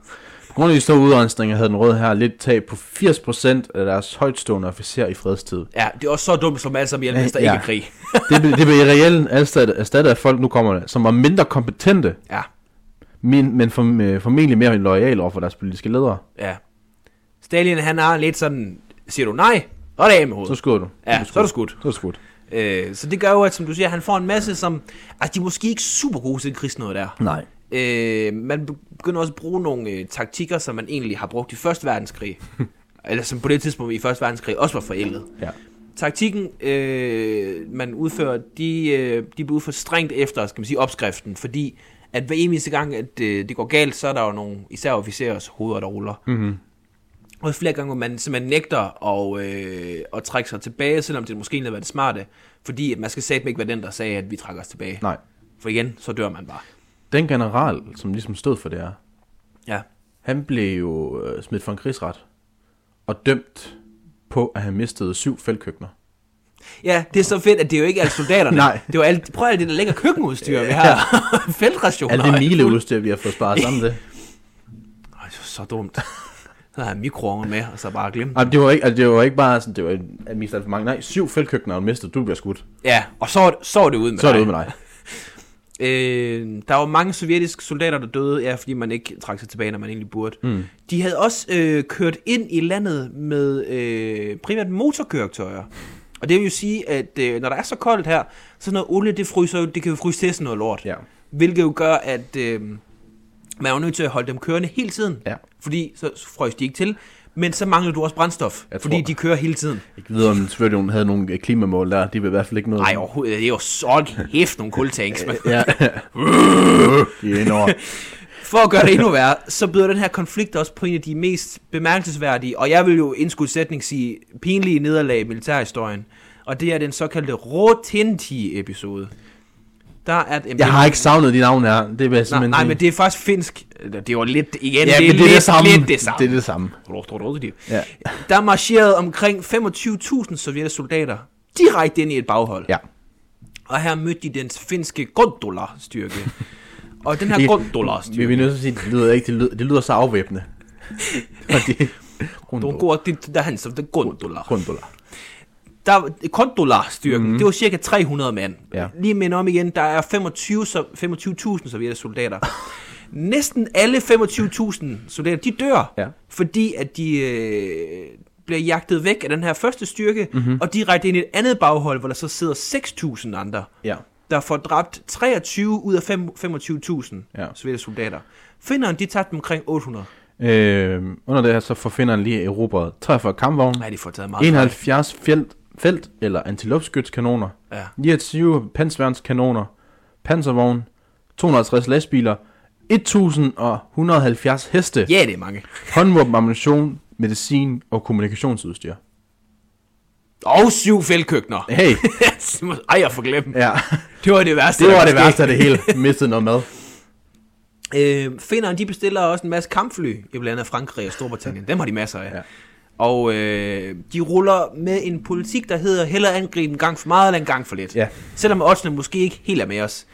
På grund af de store udrensninger havde den røde her lidt tab på 80% af deres højtstående officerer i fredstid.
Ja, det er også så dumt dem alle sammen ihjel, hvis der
Ja.
ikke er krig.
Det, blev- det blev i reelt erstattet af folk, nu kommer det, som var mindre kompetente,
ja,
men, men for, øh, formentlig mere lojale over for deres politiske ledere.
ja. Stalin, han er lidt sådan, siger du nej, det er af med
Så
hovedet.
skulle du.
Ja, så er du skudt.
Så er du skudt.
Øh, så det gør jo, at som du siger, han får en masse, som, altså de er måske ikke super gode til krigsnød der.
Nej.
Øh, man begynder også at bruge nogle øh, taktikker, som man egentlig har brugt i Første Verdenskrig. eller som på det tidspunkt i Første Verdenskrig også var forældet.
Ja.
Taktikken, øh, man udfører, de, øh, de bliver udført strengt efter, skal man sige, opskriften, fordi at hver eneste gang, at øh, det går galt, så er der jo nogle, især officerers hoveder, der ruller.
Mm-hmm.
Og flere gange, hvor man simpelthen nægter at, øh, at trække sig tilbage, selvom det måske egentlig har været det smarte, fordi man skal satme ikke være den, der sagde, at vi trækker os tilbage.
Nej.
For igen, så dør man bare.
Den general, som ligesom stod for det her,
Ja.
han blev jo øh, smidt for en krigsret og dømt på at have mistet syv feltkøkkener.
Ja, det er så fedt, at det er jo ikke alle soldaterne.
Nej.
Det var alt, prøv alt det der længere køkkenudstyr, vi har. Feltrationer.
Alt det mileudstyr, vi har fået sparet sammen det.
Ej, det var så dumt. Har jeg mikroovnen med, og så bare glemt.
Ej, det var ikke, altså, det var ikke bare sådan, det var at miste alt for mange. Nej, syv feltkøkkener og mistet, du bliver skudt.
Ja, og så, så er det ude med
Så er det ude med dig.
Øh, der var mange sovjetiske soldater, der døde, ja, fordi man ikke trak sig tilbage, når man egentlig burde. Mm. De havde også øh, kørt ind i landet med øh, primært motorkøretøjer. Og det vil jo sige, at øh, når der er så koldt her, så noget olie, det fryser det kan jo fryse til sådan noget lort.
Ja.
Hvilket jo gør, at øh, man er jo nødt til at holde dem kørende hele tiden.
Ja.
Fordi så frøs de ikke til. Men så mangler du også brændstof,
Jeg
fordi
tror-
de kører hele tiden.
Ikke videre, om Sovjetunionen havde nogle øh, klimamål der. De vil i hvert fald ikke noget.
Nej, overhovedet. Det er jo så hæft nogle kultanks.
Ja. de er indover.
For at gøre det endnu værre, så byder den her konflikt også på en af de mest bemærkelsesværdige, og jeg vil jo indskudt sætning sige, pinlige nederlag i militærhistorien. Og det er den såkaldte Rotinti-episode. Der er et,
Jeg har ikke savnet de navne her. Det vil jeg
Nej, nej, men det er faktisk finsk. Det var lidt, igen,
ja,
det er,
men
lidt,
det det samme.
lidt det samme.
Det er det samme. Ja.
Der marcherede omkring 25.000 sovjetiske soldater direkte ind i et baghold.
Ja.
Og her mødte de den finske Gondola-styrke. og den her
Det-
Gondola-styrke...
Vi, er nødt til at sige, det lyder ikke, det lyder, det lyder så afvæbnende. Og det,
De går til der han som den Gondola.
Gondola.
Der Gondola-styrken, mm. det var cirka 300 mand.
Ja.
Lige minde om igen, der er 25 så- 25.000 sovjetiske soldater. Næsten alle 25.000 soldater, de dør,
Ja.
fordi at de øh, bliver jagtet væk af den her første styrke, mm-hmm. og direkte ind i et andet baghold, hvor der så sidder 6.000 andre,
Ja.
der får dræbt 23 ud af fem- 25.000
Ja.
soldater. Finderen, de tabte omkring 800.
Øh, under det her, så får finderen lige erobret 43 kampvogne,
Nej, de får taget meget fejl.
71 felt, felt eller antiluftskytskanoner,
Ja.
29 pansværnskanoner, panservogn, 250 lastbiler, 1170 heste,
Ja, det er mange.
håndvåben, ammunition, medicin og kommunikationsudstyr.
Og syv fældkøkkener.
Hey,
Ej, jeg får glemt dem.
ja,
Det var det værste.
det var det værste af det hele. Mistede noget mad.
Øh, Finnerne, de bestiller også en masse kampfly i blandt andet Frankrig og Storbritannien. Dem har de masser af.
Ja.
Og øh, de ruller med en politik, der hedder hellere angribe en gang for meget eller en gang for lidt.
Ja.
Selvom oddsene måske ikke helt er med os.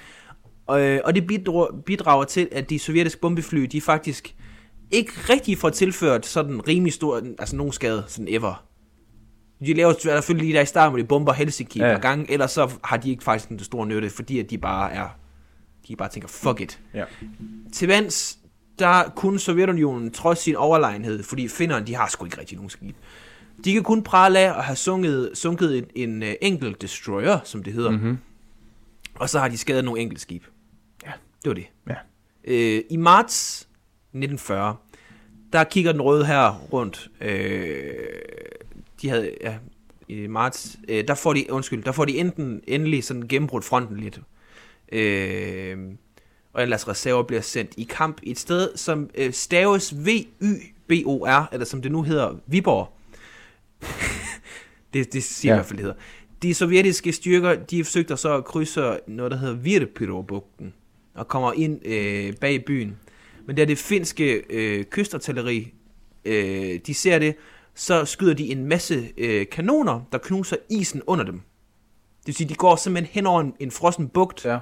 Og, øh, og det bidrager, til, at de sovjetiske bombefly, de faktisk ikke rigtig får tilført sådan rimelig stor, altså nogen skade, sådan ever. De laver selvfølgelig lige der i starten, hvor de bomber Helsinki ja. Par gange, ellers så har de ikke faktisk den store nytte, fordi at de bare er, de bare tænker, fuck it.
Ja.
Til vands, der kunne Sovjetunionen trods sin overlegenhed, fordi finnerne, de har sgu ikke rigtig nogen skib. De kan kun prale af at have sunket, sunket en, en uh, enkelt destroyer, som det hedder. Mm-hmm. Og så har de skadet nogle enkelte skib. Ja. Det var det.
Ja.
Øh, I marts 1940, der kigger den røde her rundt. Øh, de havde, ja, i marts, øh, der får de, undskyld, der får de enten endelig sådan gennembrudt fronten lidt. Øh, og ellers reserver bliver sendt i kamp i et sted, som øh, staves V-Y-B-O-R, eller som det nu hedder, Viborg. det, det siger ja. I hvert fald, det hedder. De sovjetiske styrker, de forsøgte så at krydse noget, der hedder Virpyro-bugten, og kommer ind øh, bag byen. Men da det finske øh, kystartilleri, øh, de ser det, så skyder de en masse øh, kanoner, der knuser isen under dem. Det vil sige, de går simpelthen hen over en, en frossen bugt,
Ja.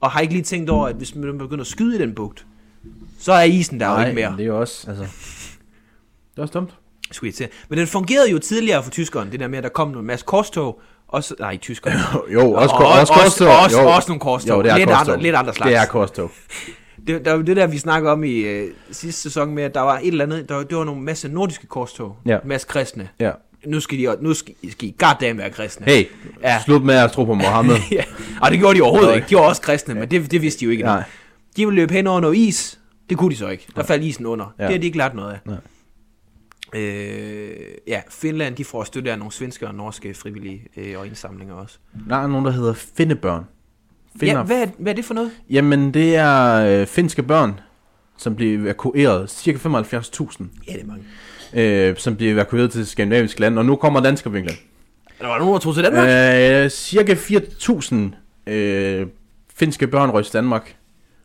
Og har ikke lige tænkt over, at hvis man begynder at skyde i den bugt, så er isen der jo
Nej,
ikke mere.
det er jo også, altså... Det er også dumt.
Skulle jeg. Men den fungerede jo tidligere for tyskerne, det der med, at der kom en masse korstog, og så, nej, tyskerne.
Jo, også,
Og-
også,
også-
korstog.
også-
jo.
også nogle korstog.
Jo, det er
Lidt
korstog.
andre- lidt andre slags.
Det er korstog.
Det, der det der, vi snakkede om i øh, sidste sæson med, at der var et eller andet, der, var- det var nogle masse nordiske korstog,
Ja.
en masse kristne.
Ja.
Nu skal de, nu skal, skal I goddamn være kristne.
Hey,
Ja.
ja. slut med at tro på Mohammed.
ja. Og det gjorde de overhovedet ikke. De var også kristne, men det, det vidste de jo ikke.
Nej.
De ville løbe hen over noget is. Det kunne de så ikke. Der faldt isen under. Ja.
Ja.
Det har de ikke lært noget af.
Nej.
Øh, ja, Finland, de får støtte af nogle svenske og norske frivillige øh, og indsamlinger også.
Der er nogen, der hedder Finnebørn. Finner.
Ja, hvad er, hvad er det for noget?
Jamen, det er øh, finske børn, som bliver evakueret. Cirka 75.000,
Ja, det er mange.
Øh, som bliver evakueret til skandinaviske lande. Og nu kommer dansker vinkler.
Er der nogen, der tog til Danmark?
Øh, cirka 4.000 øh, finske børn røg til Danmark.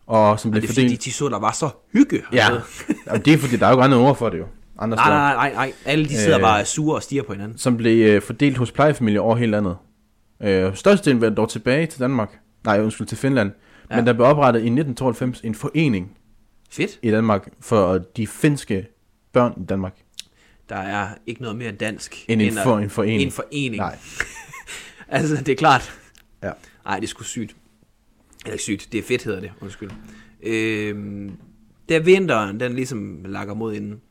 Og som
det
blev
er fordi,
fordelt...
de så, der var så hygge.
Ja,
hernede.
Jamen, det er fordi, der er jo ikke andre ord for det jo. Andre
Nej, nej, nej, nej. Alle de sidder
Øh.
bare sure og stiger på hinanden.
Som blev øh, fordelt hos plejefamilier over hele landet. Øh, størstedelen vendte dog tilbage til Danmark. Nej, undskyld, til Finland.
Ja.
Men der blev oprettet i 1992 en forening
Fedt.
i Danmark for de finske børn i Danmark.
Der er ikke noget mere dansk
End en,
at-
for, en forening.
en forening.
Nej.
Altså, det er klart.
Ja.
Nej, det er sgu sygt. Eller ikke sygt, det er fedt, hedder det. Undskyld. Øhm, da vinteren, den ligesom lakker mod inden,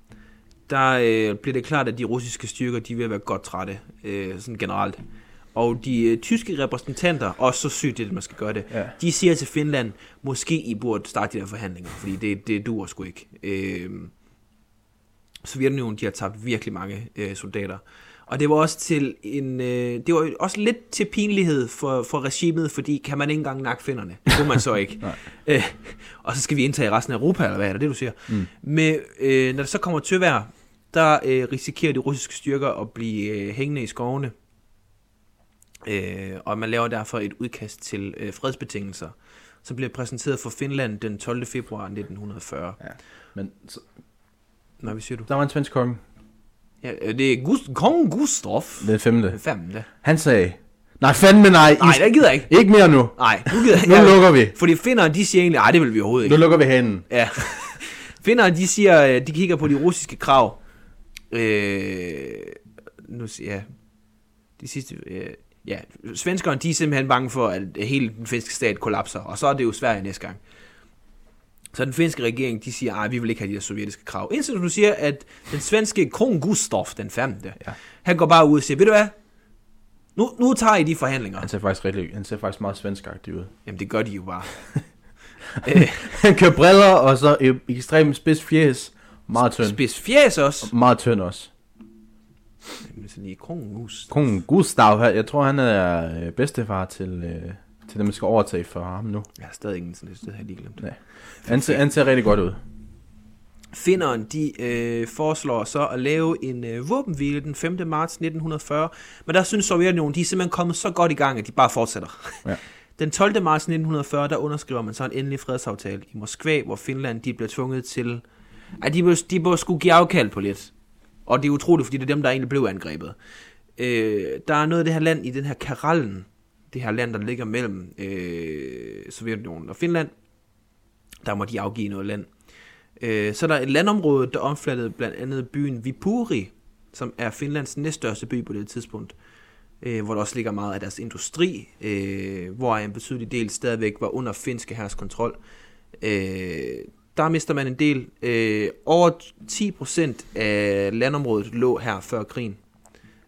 der øh, bliver det klart, at de russiske styrker, de vil være godt trætte, øh, sådan generelt. Og de øh, tyske repræsentanter, også så sygt det, at man skal gøre det,
Ja.
de siger til Finland, måske I burde starte de der forhandlinger, fordi det, det duer sgu ikke. Øh, Sovjetunionen, de har tabt virkelig mange øh, soldater. Og det var også til en, øh, det var også lidt til pinlighed for, for regimet, fordi kan man ikke engang nakke finderne? Det kunne man så ikke. øh, og så skal vi indtage resten af Europa, eller hvad er det, det du siger? Mm. Men øh, når det så kommer vejr, der øh, risikerer de russiske styrker at blive øh, hængende i skovene. Øh, og man laver derfor et udkast til øh, fredsbetingelser, som bliver præsenteret for Finland den 12. februar 1940.
Ja. Men så,
Nå, hvad siger du?
der var en svensk konge,
Ja, øh, det er Gust- kong Gustaf.
den femte.
Den femte.
Han sagde, nej fandme nej,
Nej, det gider jeg ikke.
ikke mere nu.
Nej, nu gider jeg
Nu lukker vi.
Fordi finnerne, de siger egentlig, nej, det vil vi overhovedet
Nu
ikke.
lukker vi hanen.
Ja. finnerne, de siger, øh, de kigger på de russiske krav. Øh, nu siger jeg, de sidste, øh, ja, svenskerne, de er simpelthen bange for, at hele den finske stat kollapser, og så er det jo Sverige næste gang. Så den finske regering, de siger, at vi vil ikke have de der sovjetiske krav. Indtil du siger, at den svenske kong Gustaf, den femte,
Ja.
han går bare ud og siger, ved du hvad, nu, nu tager I de forhandlinger.
Han ser faktisk, rigtig, han ser faktisk meget svenskagtig ud.
Jamen, det gør de jo bare. øh,
Han kører briller, og så ekstremt spids fjes. Meget tynd.
spids fjæs også.
Meget tynd også.
Jamen, sådan i.
Kong Gustav, her, jeg tror han er øh, bedstefar til, øh, til dem, der skal overtage for ham nu.
Jeg har stadig ingen sådan et sted, jeg lige glemt.
Nej. Han ser, han ser rigtig godt ud.
Finneren, de øh, foreslår så at lave en øh, våbenhvile den 5. marts 1940, men der synes Sovjetunionen, de er simpelthen kommet så godt i gang, at de bare fortsætter.
Ja.
Den 12. marts 1940, der underskriver man så en endelig fredsaftale i Moskva, hvor Finland de bliver tvunget til, at de, må, de må skulle give afkald på lidt. Og det er utroligt, fordi det er dem, der egentlig blev angrebet. Øh, der er noget af det her land i den her Karalen, det her land, der ligger mellem øh, Sovjetunionen og Finland. Der må de afgive noget land. Øh, så er der et landområde, der omfattede blandt andet byen Vipuri, som er Finlands næststørste by på det tidspunkt, øh, hvor der også ligger meget af deres industri, øh, hvor en betydelig del stadigvæk var under finske hærs kontrol. Øh, der mister man en del. Øh, over 10% af landområdet lå her før krigen.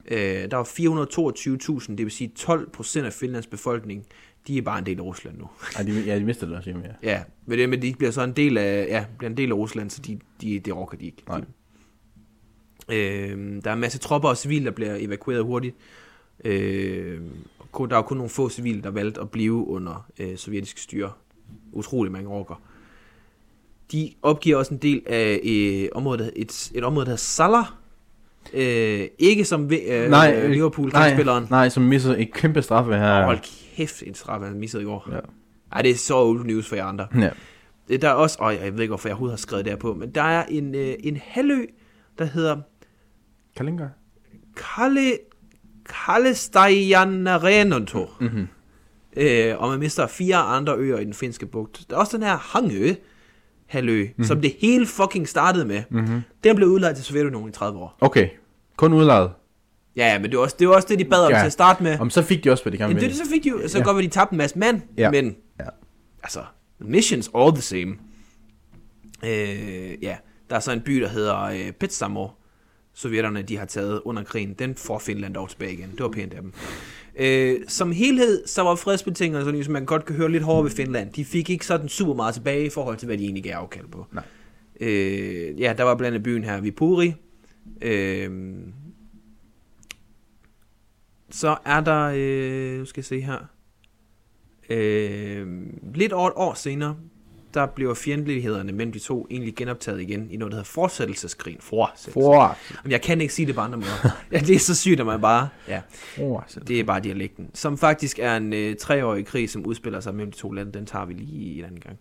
Øh, der var 422.000, det vil sige 12% af Finlands befolkning, de er bare en del af Rusland nu.
Ej, de, ja, de mister det også hjemme, ja.
Ja, men, det, men de bliver så en del af, ja, bliver en del af Rusland, så de, de, det orker de ikke.
Nej.
Øh, der er en masse tropper og civile, der bliver evakueret hurtigt. Øh, der er jo kun nogle få civile, der valgte at blive under øh, sovjetisk styre. Utrolig mange orker. De opgiver også en del af øh, området, et, et område, der hedder Salah. Øh, ikke som øh,
Nej,
Liverpool
nej,
spilleren.
nej, som misser et kæmpe straffe her.
Hold kæft, en straf, han missede i år.
Ja.
Ej, det er så old news for jer andre.
Ja.
Det- Der er også, og jeg ved ikke, hvorfor jeg overhovedet har skrevet det her på, men der er en, øh, en halvø, der hedder
Kalinga?
Kalle, Kallestajanarenoto. Mm-hmm. Øh, og man mister fire andre øer i den finske bugt. Der er også den her Hangø, halvø, mm-hmm. som det hele fucking startede med. Mm-hmm. Den blev udlejet til Sovjetunionen i 30 år.
Okay, kun udlejet.
Ja, ja, men det var også det, var også det de bad om
Ja.
til at starte med.
Om så fik de også, hvad de gerne ville.
det så fik de jo, så
Ja.
godt, at de tabte en masse mand,
Ja.
men
Ja.
altså, mission's all the same. Øh, ja, der er så en by, der hedder øh, Petsamo, sovjetterne de har taget under krigen. Den får Finland dog tilbage igen. Det var pænt af dem. Øh, som helhed, så var fredsbetingelserne, som man godt kan høre lidt hårdere ved Finland. De fik ikke sådan super meget tilbage i forhold til, hvad de egentlig gav afkald på.
Nej.
Øh, ja, der var blandt andet byen her, Vipuri. Øh, så er der, øh, nu skal jeg se her, øh, lidt over et år senere, der bliver fjendtlighederne mellem de to egentlig genoptaget igen i noget, der hedder fortsættelseskrigen. Fortsættelse.
For.
Jamen, jeg kan ikke sige det på andre måder. ja, det er så sygt, at man bare... Ja, det er bare dialekten. Som faktisk er en øh, treårig krig, som udspiller sig mellem de to lande. Den tager vi lige en anden gang.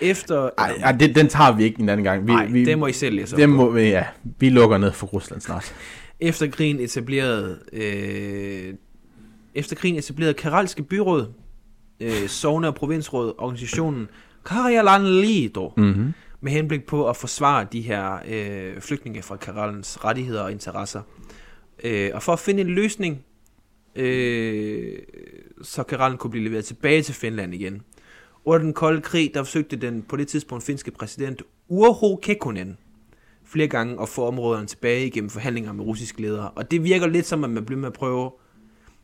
Efter...
Ej, ej den tager vi ikke en anden gang. Vi,
Nej,
vi,
det må I selv læse
det må, vi- ja, vi lukker ned for Rusland snart.
Efter krigen etablerede øh, efter krigen etablerede Karalske byråd, øh, Sovne og provinsråd, organisationen Karjalan Lido,
Mm-hmm.
med henblik på at forsvare de her øh, flygtninge fra Karalens rettigheder og interesser. Øh, og for at finde en løsning, øh, så Karalen kunne blive leveret tilbage til Finland igen. Under den kolde krig, der forsøgte den på det tidspunkt finske præsident Urho Kekkonen flere gange at få områderne tilbage igennem forhandlinger med russiske ledere. Og det virker lidt som, at man bliver med at prøve...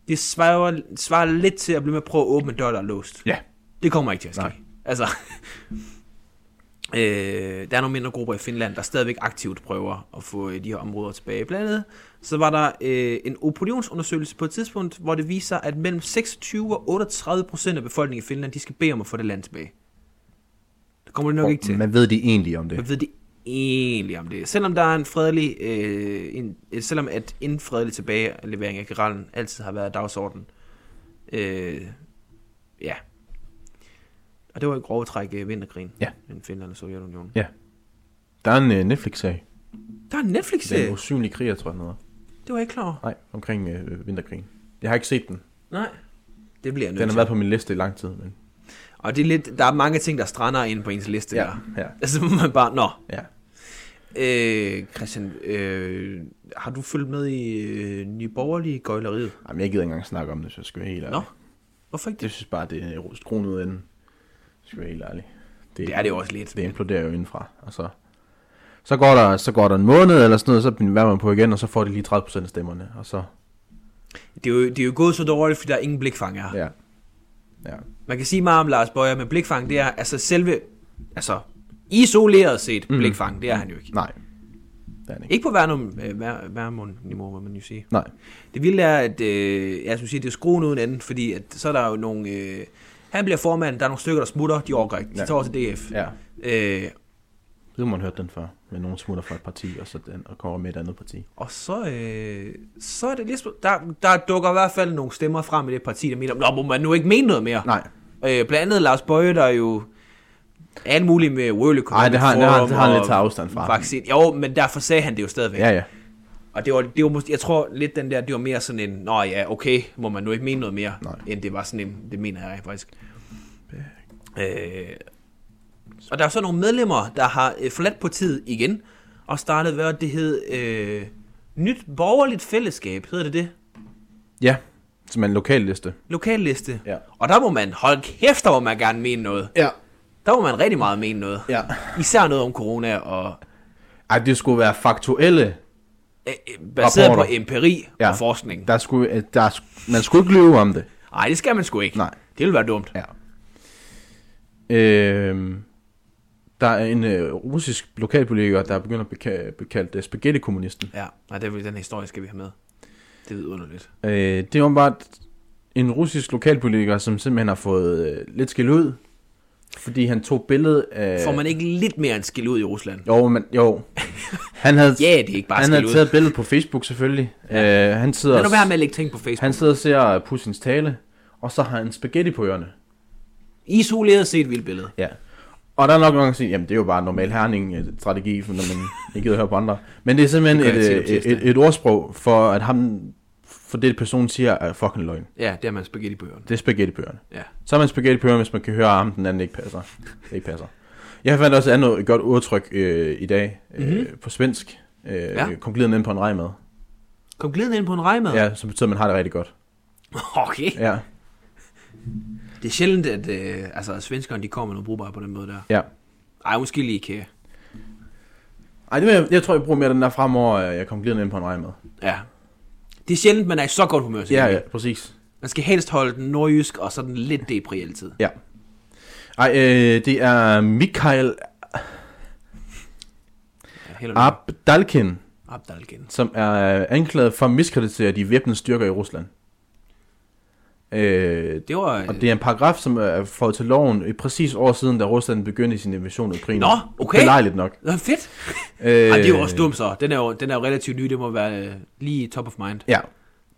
Det svarer, svarer lidt til at blive med at prøve at åbne en dør, der er låst.
Ja.
Det kommer ikke til at ske.
Nej.
Altså, øh, der er nogle mindre grupper i Finland, der stadigvæk aktivt prøver at få øh, de her områder tilbage. Blandt andet, så var der øh, en opinionsundersøgelse på et tidspunkt, hvor det viser, at mellem 26 og 38 procent af befolkningen i Finland, de skal bede om at få det land tilbage. Det kommer det nok ikke til.
Men ved de egentlig om det?
Hvad ved de egentlig om det? Selvom der er en fredelig, øh, en, øh, selvom at en fredelig tilbagelevering af Geralen altid har været dagsorden. Øh, ja. Og det var et grove træk øh, vinterkrigen
Ja.
mellem Finland og Sovjetunionen.
Ja. Der er en uh, Netflix-sag.
Der er en netflix
Den usynlige kriger, tror jeg, den hedder.
Det var jeg ikke klar over.
Nej, omkring uh, vinterkrigen. Jeg har ikke set den.
Nej. Det bliver jeg nødt
Den har været på min liste i lang tid. Men...
Og det er lidt, der er mange ting, der strander ind på ens liste
Ja,
der.
ja.
Altså, man bare, nå.
Ja.
Øh, Christian, øh, har du fulgt med i øh, Nye Borgerlige gøjleriet?
Jamen, jeg gider ikke engang snakke om det, så jeg skal være helt ærlig.
Nå, hvorfor ikke det?
Det synes bare, det er skruet ud af enden. Skal være helt ærlig.
Det er det jo også lidt.
Det imploderer jo indenfra. Og så, så, går der, så går der en måned eller sådan noget, så bliver man på igen, og så får de lige 30% af stemmerne. Og så,
Det er, jo, det er jo gået så dårligt, fordi der er ingen blikfang her. Ja.
ja.
Man kan sige meget om Lars Bøger, men blikfang, det er altså selve, altså isoleret set mm. blikfang, det er han jo ikke.
Nej. Det er han ikke.
Ikke på værnum, øh, vær, værmund-niveau, må man jo sige.
Nej.
Det vilde er, at øh, jeg skulle sige, det er skruen uden enden, fordi at, så er der jo nogle... Øh, han bliver formand, der er nogle stykker, der smutter, de overgår ikke. De
Ja.
tager over til DF.
Ja.
Øh,
Det har man hørt den før. Med nogen smutter fra et parti, og så den, og kommer med et andet parti.
og så, øh, så er det sp- Der, der dukker i hvert fald nogle stemmer frem i det parti, der mener, Nå, må man nu ikke mene noget mere?
Nej.
Øh, blandt andet Lars Bøje, der er jo alt muligt med World Economic
Ej, det har- det har- det har han lidt taget afstand fra.
Vaccine. Jo, men derfor sagde han det jo stadigvæk.
Ja, ja.
Og det var, det var måske, jeg tror lidt den der, det var mere sådan en, nå ja, okay, må man nu ikke mene noget mere,
Nej.
end det var sådan en, det mener jeg faktisk. Øh, og der er så nogle medlemmer, der har øh, forladt partiet igen, og startet, hvad det hed, øh, Nyt Borgerligt Fællesskab, hedder det det?
Ja, som en lokal liste.
Lokalliste.
Ja.
Og der må man, hold kæft, der må man gerne mene noget.
Ja.
Der må man rigtig meget mene noget.
Ja.
Især noget om corona, og
Ej, det skulle være faktuelle.
Øh, øh, baseret
Rapporter.
på empiri
Ja.
og forskning.
Der skulle, øh, der, man skulle ikke lyve om det.
Nej, det skal man sgu ikke.
Nej.
Det ville være dumt.
Ja. Øhm, der er en øh, russisk lokalpolitiker, der er begyndt at blive kaldt øh, spaghetti-kommunisten.
Ja, nej, det er, den historie skal vi have med. Det er underligt.
Øh, det var bare en russisk lokalpolitiker, som simpelthen har fået øh, lidt skæld ud, fordi han tog billede af...
Får man ikke lidt mere en skil ud i Rusland?
Jo, men jo. Han havde,
Ja, det er ikke bare
han havde
ud.
taget et billede på Facebook selvfølgelig. Ja. Øh, han sidder,
Lad nu være med at lægge ting på Facebook.
han sidder og ser Putins tale, og så har han spaghetti på ørerne.
Isoleret set vildt billede.
Ja. Og der er nok nogen, der siger, jamen det er jo bare en normal herning-strategi, for når man ikke gider høre på andre. Men det er simpelthen
Det
et,
om
et, et, et, ordsprog for, at ham, for det personen siger, er fucking løgn.
Ja, det er man spaghetti på
Det er spaghetti-bøgerne.
Ja.
Så er man spaghetti hvis man kan høre, at den anden ikke passer. Det ikke passer. Jeg fandt også et andet godt udtryk øh, i dag øh,
Mhm.
på svensk. Øh,
Ja.
Kom glidende ind på en rejmad.
Kom glidende ind på en rejmad.
Ja, som betyder, at man har det rigtig godt.
Okay.
Ja,
Det er sjældent, at øh, altså, svenskerne de kommer med noget brugbart på den måde der.
ja.
Ej, måske lige IKEA.
Ej, det jeg, jeg tror, jeg bruger mere den der fremover, at jeg kom glidende ind på en rejmad.
Ja. Det er sjældent, man er i så godt humør.
Ja, ja, præcis.
Man skal helst holde den nordjysk og sådan lidt depri altid.
Ja. Ej, øh, det er Mikael
Ja.
Abdalkin,
Abdalgen.
som er anklaget for at miskreditere de væbnede styrker i Rusland. Øh,
Det var...
og det er en paragraf, som er fået til loven i præcis år siden, da Rusland begyndte sin invasion af Ukraine.
Nå, okay.
Belejligt nok.
Det var fedt.
Øh,
Ej, det er jo også dumt så. Den er jo, den er jo relativt ny. Det må være øh, lige top of mind.
Ja.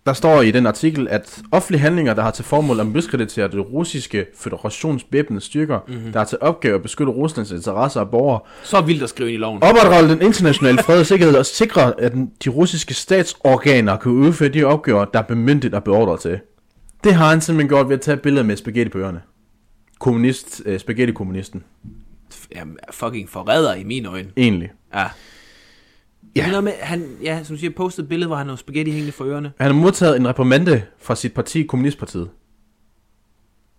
Der står i den artikel, at offentlige handlinger, der har til formål at miskreditere det russiske federations væbnede styrker,
Mhm.
mm-hmm. der har til opgave at beskytte Ruslands interesser af borgere,
Så vildt at skrive ind i loven.
opretholde den internationale fred og sikkerhed og sikre, at de russiske statsorganer kan udføre de opgaver, der er bemyndigt og beordret til. Det har han simpelthen gjort ved at tage et billede med spaghetti på ørerne. Kommunist, øh, spaghetti-kommunisten,
Jamen, fucking forræder i mine øjne.
egentlig.
Ja.
Ja.
Noget med, han, ja, som du siger, postet et billede, hvor han har spaghetti hængende for ørerne.
Han har modtaget en reprimande fra sit parti, Kommunistpartiet.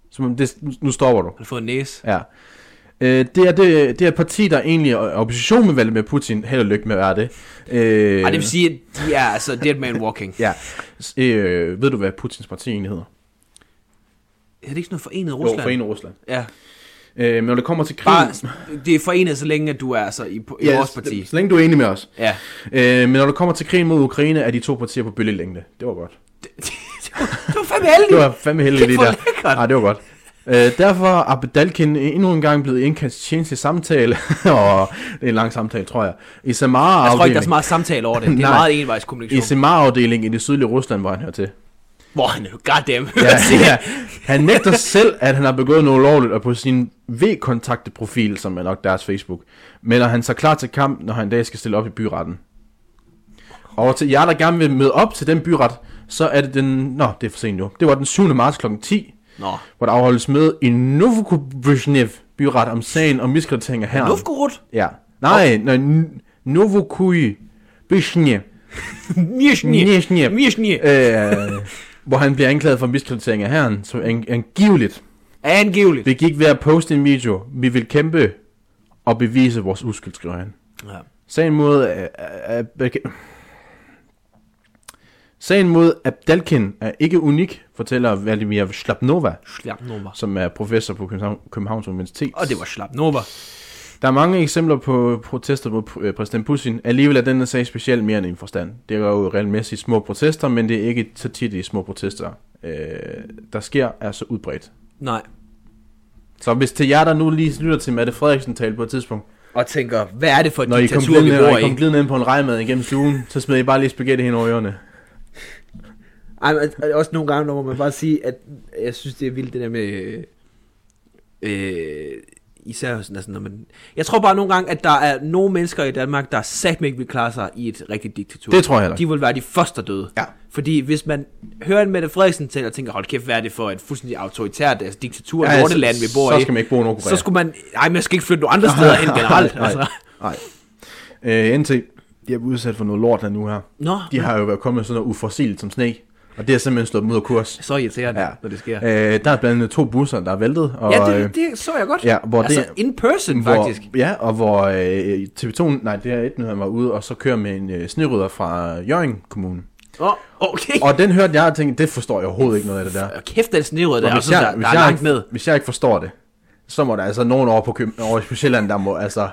Som det, nu stopper du.
Han har fået en næse.
Ja. Øh, det, er det, det er et parti, der egentlig er opposition med Vladimir Putin. Held og lykke med at være det. Øh,
Ej, det vil sige, at de er altså dead man walking.
Ja. Øh, ved du, hvad Putins parti egentlig hedder?
Er det ikke sådan noget forenet Rusland?
Jo, Forenet Rusland.
Ja.
Øh, men når det kommer til
Bare,
krigen...
det er forenet, så længe du er altså i, i
Ja,
vores parti.
Så, længe du er enig med os.
Ja.
Øh, men når det kommer til krigen mod Ukraine, er de to partier på bølgelængde. Det var godt.
det var fandme heldigt.
Det var fandme heldigt lige
hvor
der.
lækkert.
Nej, det var godt. Øh, derfor er Abedalkin endnu en gang blevet indkaldt til tjeneste samtale, og det er en lang samtale, tror jeg, i Samara
Jeg tror ikke, der er så meget samtale over det. Det er
Nej.
meget
i
envejskommunikation.
Samara-afdelingen i det sydlige Rusland, hvor han hører til.
Hvor han jo goddamn
Ja, ja. Han nægter selv, at han har begået noget ulovligt, og på sin V-kontakteprofil, som er nok deres Facebook, melder han sig klar til kamp, når han en dag skal stille op i byretten. Og til jer, der gerne vil møde op til den byret, så er det den... Nå, det er for sent nu. Det var den 7. marts kl. 10,
Nå.
hvor der afholdes møde i Novokubrizhnev byret om sagen om miskreditering af herren.
Luftgurut?
Ja. Nej, nej, Novokuy Bishnev.
Mirschnie.
Mirschnie. Øh, hvor han bliver anklaget for miskreditering af herren, som an- angiveligt
Angiveligt.
Vi gik ved at poste en video. Vi vil kæmpe og bevise vores uskyld, skriver han.
Ja.
Sagen mod... Uh, uh, uh, Sagen mod Abdalkin er ikke unik, fortæller Vladimir Shlapnova,
Slapnova.
som er professor på København, Københavns Universitet.
Og det var Slapnova.
Der er mange eksempler på protester mod øh, præsident Putin. Alligevel er denne sag specielt mere end en forstand. Det er jo regelmæssigt små protester, men det er ikke så tit de små protester, øh, der sker, er så udbredt.
Nej.
Så hvis til jer, der nu lige lytter til Mette Frederiksen tale på et tidspunkt,
Og tænker, hvad er det for et
når I kom
diktatur, vi
når
bor
I kom
i?
glidende ind på en rejmad igennem stuen, så smed I bare lige spaghetti hen over ørerne.
Ej, men øh, også nogle gange, når man bare sige, at jeg synes, det er vildt, det der med... Øh, øh, især sådan, altså, når man... Jeg tror bare nogle gange, at der er nogle mennesker i Danmark, der satme ikke vil klare sig i et rigtigt diktatur.
Det tror jeg heller.
De vil være de første, der døde.
Ja.
Fordi hvis man hører en Mette Frederiksen tale og tænker, hold kæft, hvad er det for et fuldstændig autoritært altså, diktatur,
Ja,
ja,
så-
lorteland, vi bor
så
i.
skal man ikke bo i Nordkorea.
Så skulle man... Nej, man skal ikke flytte nogle andre steder hen generelt.
nej,
altså.
nej. Øh, NT, de er udsat for noget lort her nu her.
Nå,
De har jo været kommet sådan noget uforsigeligt som sne, og det har simpelthen slået dem ud af kurs.
så irriterende,
Ja.
når det sker.
Øh, der er blandt andet to busser, der er væltet. Og,
ja,
øh,
det, det så jeg godt.
ja, hvor
altså,
det-
in person,
hvor,
faktisk.
Ja, og hvor øh, TV2, nej, det er et nyhed, han var ude, og så kører med en øh, snerydder fra Jørgen Kommune.
Oh, okay.
Og den hørte jeg og tænkte, det forstår jeg overhovedet ikke noget af det der.
Kæft, den snedrød, der,
Og
er også, der, der er
jeg
langt
ikke,
ned.
hvis jeg ikke forstår det, så må der altså nogen over på, Køb- over på Sjælland, der må altså...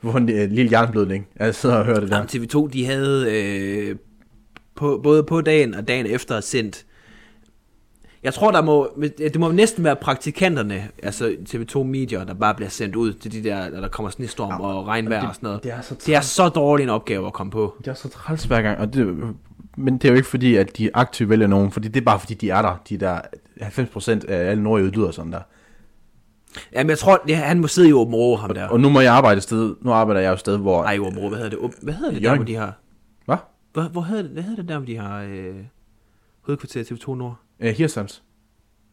Hvor en øh, lille jernblødning. Jeg sidder og hører det der.
Jamen, TV2, de havde øh, på, både på dagen og dagen efter sendt jeg tror, der må, det må næsten være praktikanterne, altså TV2 Media, der bare bliver sendt ud til de der, der kommer snestorm
Ja,
og regnvejr
det-
og sådan noget.
det er så
det er så dårlig en opgave at komme på.
Det er så træls hver gang, og det, men det er jo ikke fordi, at de aktivt vælger nogen, fordi det er bare fordi, de er der. De der 90% af alle nordjyde lyder sådan der.
Jamen, jeg tror, det, han må sidde i Åben Rå, ham der.
Og nu må jeg arbejde et sted, nu arbejder jeg jo et sted, hvor...
Nej, Åben Rå, hvad hedder det? Hvad hedder det der,
Hjørring.
hvor de har...
Hvad?
Hvor, hvor det, hvad hedder det der, hvor de har øh, hovedkvarter TV2 Nord?
Øh, Hirsands.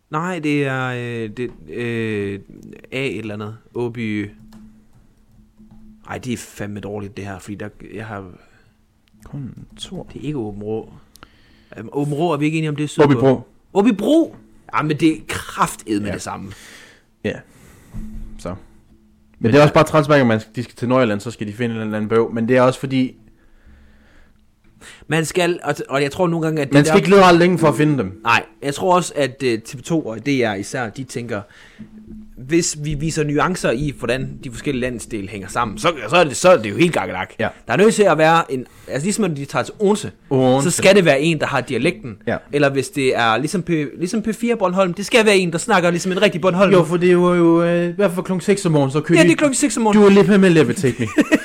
Nej, det er øh, det, øh, A et eller andet. Åby... Ej, det er fandme dårligt, det her, fordi der, jeg har...
Kontor.
Det er ikke Åben Rå. Øhm, Åben Rå, er vi ikke enige om det? sydpå?
Åbybro.
Åby Bro! Ja, men det er kraftedet med
Ja.
det samme.
Ja. Så. Men det er også bare træls, gang man, de skal til Nordjylland, så skal de finde en eller anden bøv. Men det er også fordi,
Man skal, og, og jeg tror nogle gange, at
man skal
der,
ikke lede ret længe for at finde dem.
Nej, jeg tror også, at uh, TV2 og DR især, de tænker, hvis vi viser nuancer i, hvordan de forskellige landsdele hænger sammen, så, så, er, det, så er det jo helt gakkelak.
Ja.
Der er nødt til at være en, altså ligesom når de tager til Odense,
Odense.
så skal det være en, der har dialekten.
Ja.
Eller hvis det er ligesom, P, ligesom P4 Bornholm, det skal være en, der snakker ligesom en rigtig Bornholm.
Jo, for det var jo øh, i hvert fald klokken 6 om morgenen, så kører
ja, det er klokken 6 om morgenen.
Du er lidt med med Me.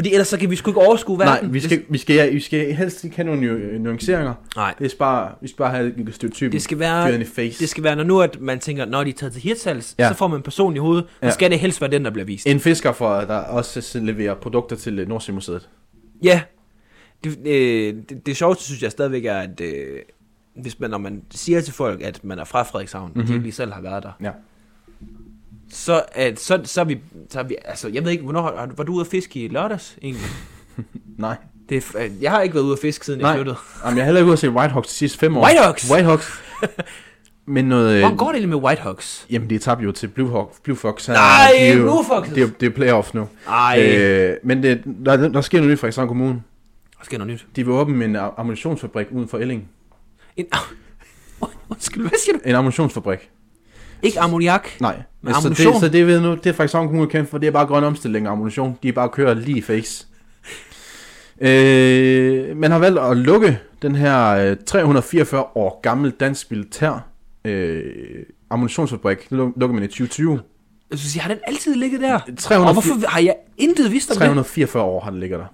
Fordi ellers så kan vi sgu ikke overskue
Nej,
verden.
vi skal, vi, skal, vi skal helst ikke have nogle nu- nuanceringer.
Nej.
Det er bare, vi skal bare have et stereotypen.
Det skal være,
i face.
det skal være, når nu at man tænker, når de er taget til Hirtshals,
Ja.
så får man en person i hovedet, så
Ja.
skal det helst være den, der bliver vist.
En fisker, for, der også leverer produkter til øh, Nordsjømuseet.
Ja. Det, øh, det, det sjoveste, synes jeg stadigvæk er, at øh, hvis man, når man siger til folk, at man er fra Frederikshavn, mm-hmm. og de ikke lige selv har været der,
Ja.
Så, at, så, så, er vi, så er vi, altså jeg ved ikke, hvornår har, var du ude at fiske i lørdags egentlig?
Nej.
Det er, øh, jeg har ikke været ude at fiske, siden jeg
Nej.
flyttede.
Jamen, jeg har heller ikke ude at se Whitehawks de sidste fem år.
Whitehawks?
Whitehawks. Men noget... øh,
Hvor går det med Whitehawks?
Jamen, de tabte jo til Blue, Hawk, Blue Fox.
Nej,
De jo-
Blue Foxes.
Det er, det er playoff nu.
Ej, øh.
Øh, men det, der, der sker noget nyt i Frederikshavn Kommune.
der sker noget nyt.
De vil åbne en am- ammunitionsfabrik uden for Elling.
En, undskyld, hvad siger du?
En ammunitionsfabrik.
Ikke ammoniak?
Nej.
Men
så,
ammunition?
det, så det ved nu, det er Frederikshavn Kommune kendt for, det er bare grøn omstilling af ammunition. De bare kører lige face. Øh, man har valgt at lukke den her øh, 344 år gammel dansk militær øh, ammunitionsfabrik. Det luk- lukker man i 2020.
Jeg synes, jeg har den altid ligget der.
300
Og hvorfor har jeg intet vidst om det?
344 år har den ligget der.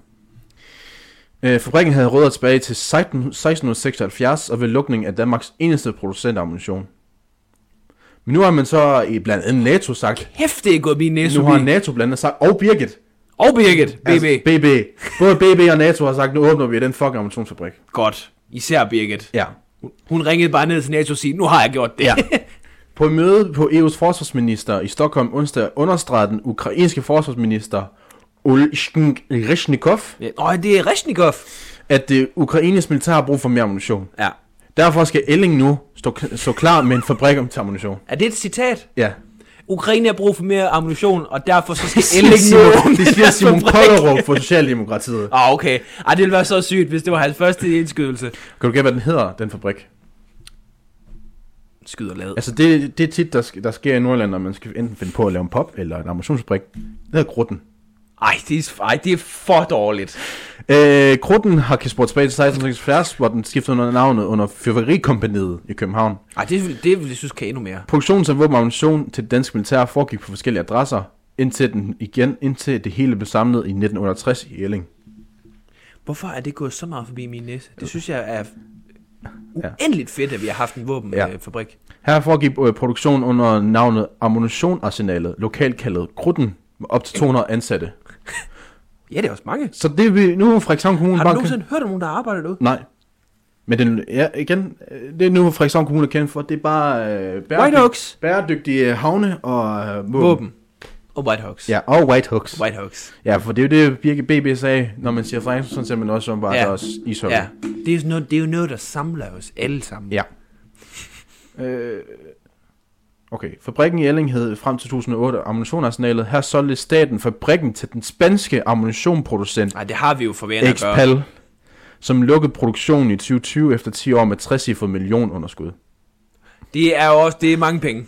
Øh, fabrikken havde rødder tilbage til 16, 1676 og ved lukning af Danmarks eneste producent af ammunition. Men nu har man så i blandt andet NATO sagt,
Kæft, det er gået min næse
nu har. NATO blandt andet sagt, og Birgit,
Og Birgit, BB.
Altså, BB. Både BB og NATO har sagt, nu åbner vi den fucking ammunitionsfabrik.
Godt. Især Birgit.
Ja.
Hun ringede bare ned til NATO og sagde, nu har jeg gjort det.
Ja. På et møde på EU's forsvarsminister i Stockholm onsdag understregede den ukrainske forsvarsminister Olsjn Reshnikov,
ja. Åh, det er Reshnikov.
at det Ukraines militær har brug for mere ammunition.
Ja.
Derfor skal Elling nu stå, stå klar med en fabrik om til ammunition.
Er det et citat?
Ja.
Ukraine har brug for mere ammunition, og derfor så skal Elling nu
det siger Simon. Kollerup for Socialdemokratiet.
Ah, okay. Ej, det ville være så sygt, hvis det var hans første indskydelse.
Kan du gætte, hvad den hedder, den fabrik?
Skyder lad.
Altså, det, det er tit, der, der sker i Nordjylland, når man skal enten finde på at lave en pop eller en ammunitionsfabrik. Det hedder Grutten.
Ej, det er, ej, det er for dårligt.
Øh, Grutten har kan spurgt tilbage til 1676, hvor den skiftede under navnet under Fyrværkerikompaniet i København.
Ej, det, det, det vil jeg synes kan endnu mere.
Produktionen af våben og ammunition til det danske militær foregik på forskellige adresser, indtil, den igen, indtil det hele blev samlet i 1968 i Elling.
Hvorfor er det gået så meget forbi min næse? Det synes jeg er uendeligt fedt, at vi har haft en våbenfabrik.
Ja. Her foregik øh, produktion under navnet Ammunitionarsenalet, lokalt kaldet Grutten, med op til 200 ansatte.
ja, det er også mange.
Så det vil nu Frederikshavn Kommune
Har du
bare...
nogensinde hørt om nogen, der arbejder derude?
Nej. Men den, ja, igen, øh, det er nu Frederikshavn Kommune er kendt for, det er bare øh,
Whitehawks.
bæredygtige havne og øh, våben.
Våben. Og Whitehawks.
Ja, og Whitehawks.
Whitehawks.
Ja, for det er jo det, Birke BB sagde, når man siger Frederikshavn, ser man også om bare
Ja.
deres ishockey.
Ja, det er, jo noget, det er jo noget, der samler os alle sammen.
Ja. Øh, okay, fabrikken i Elling hed frem til 2008 Ammunitionarsenalet. Her solgte staten fabrikken til den spanske ammunitionproducent
Nej, det har vi jo forventet at gøre.
Expal, som lukkede produktionen i 2020 efter 10 år med 60 millionunderskud.
Det er jo også, det er mange penge.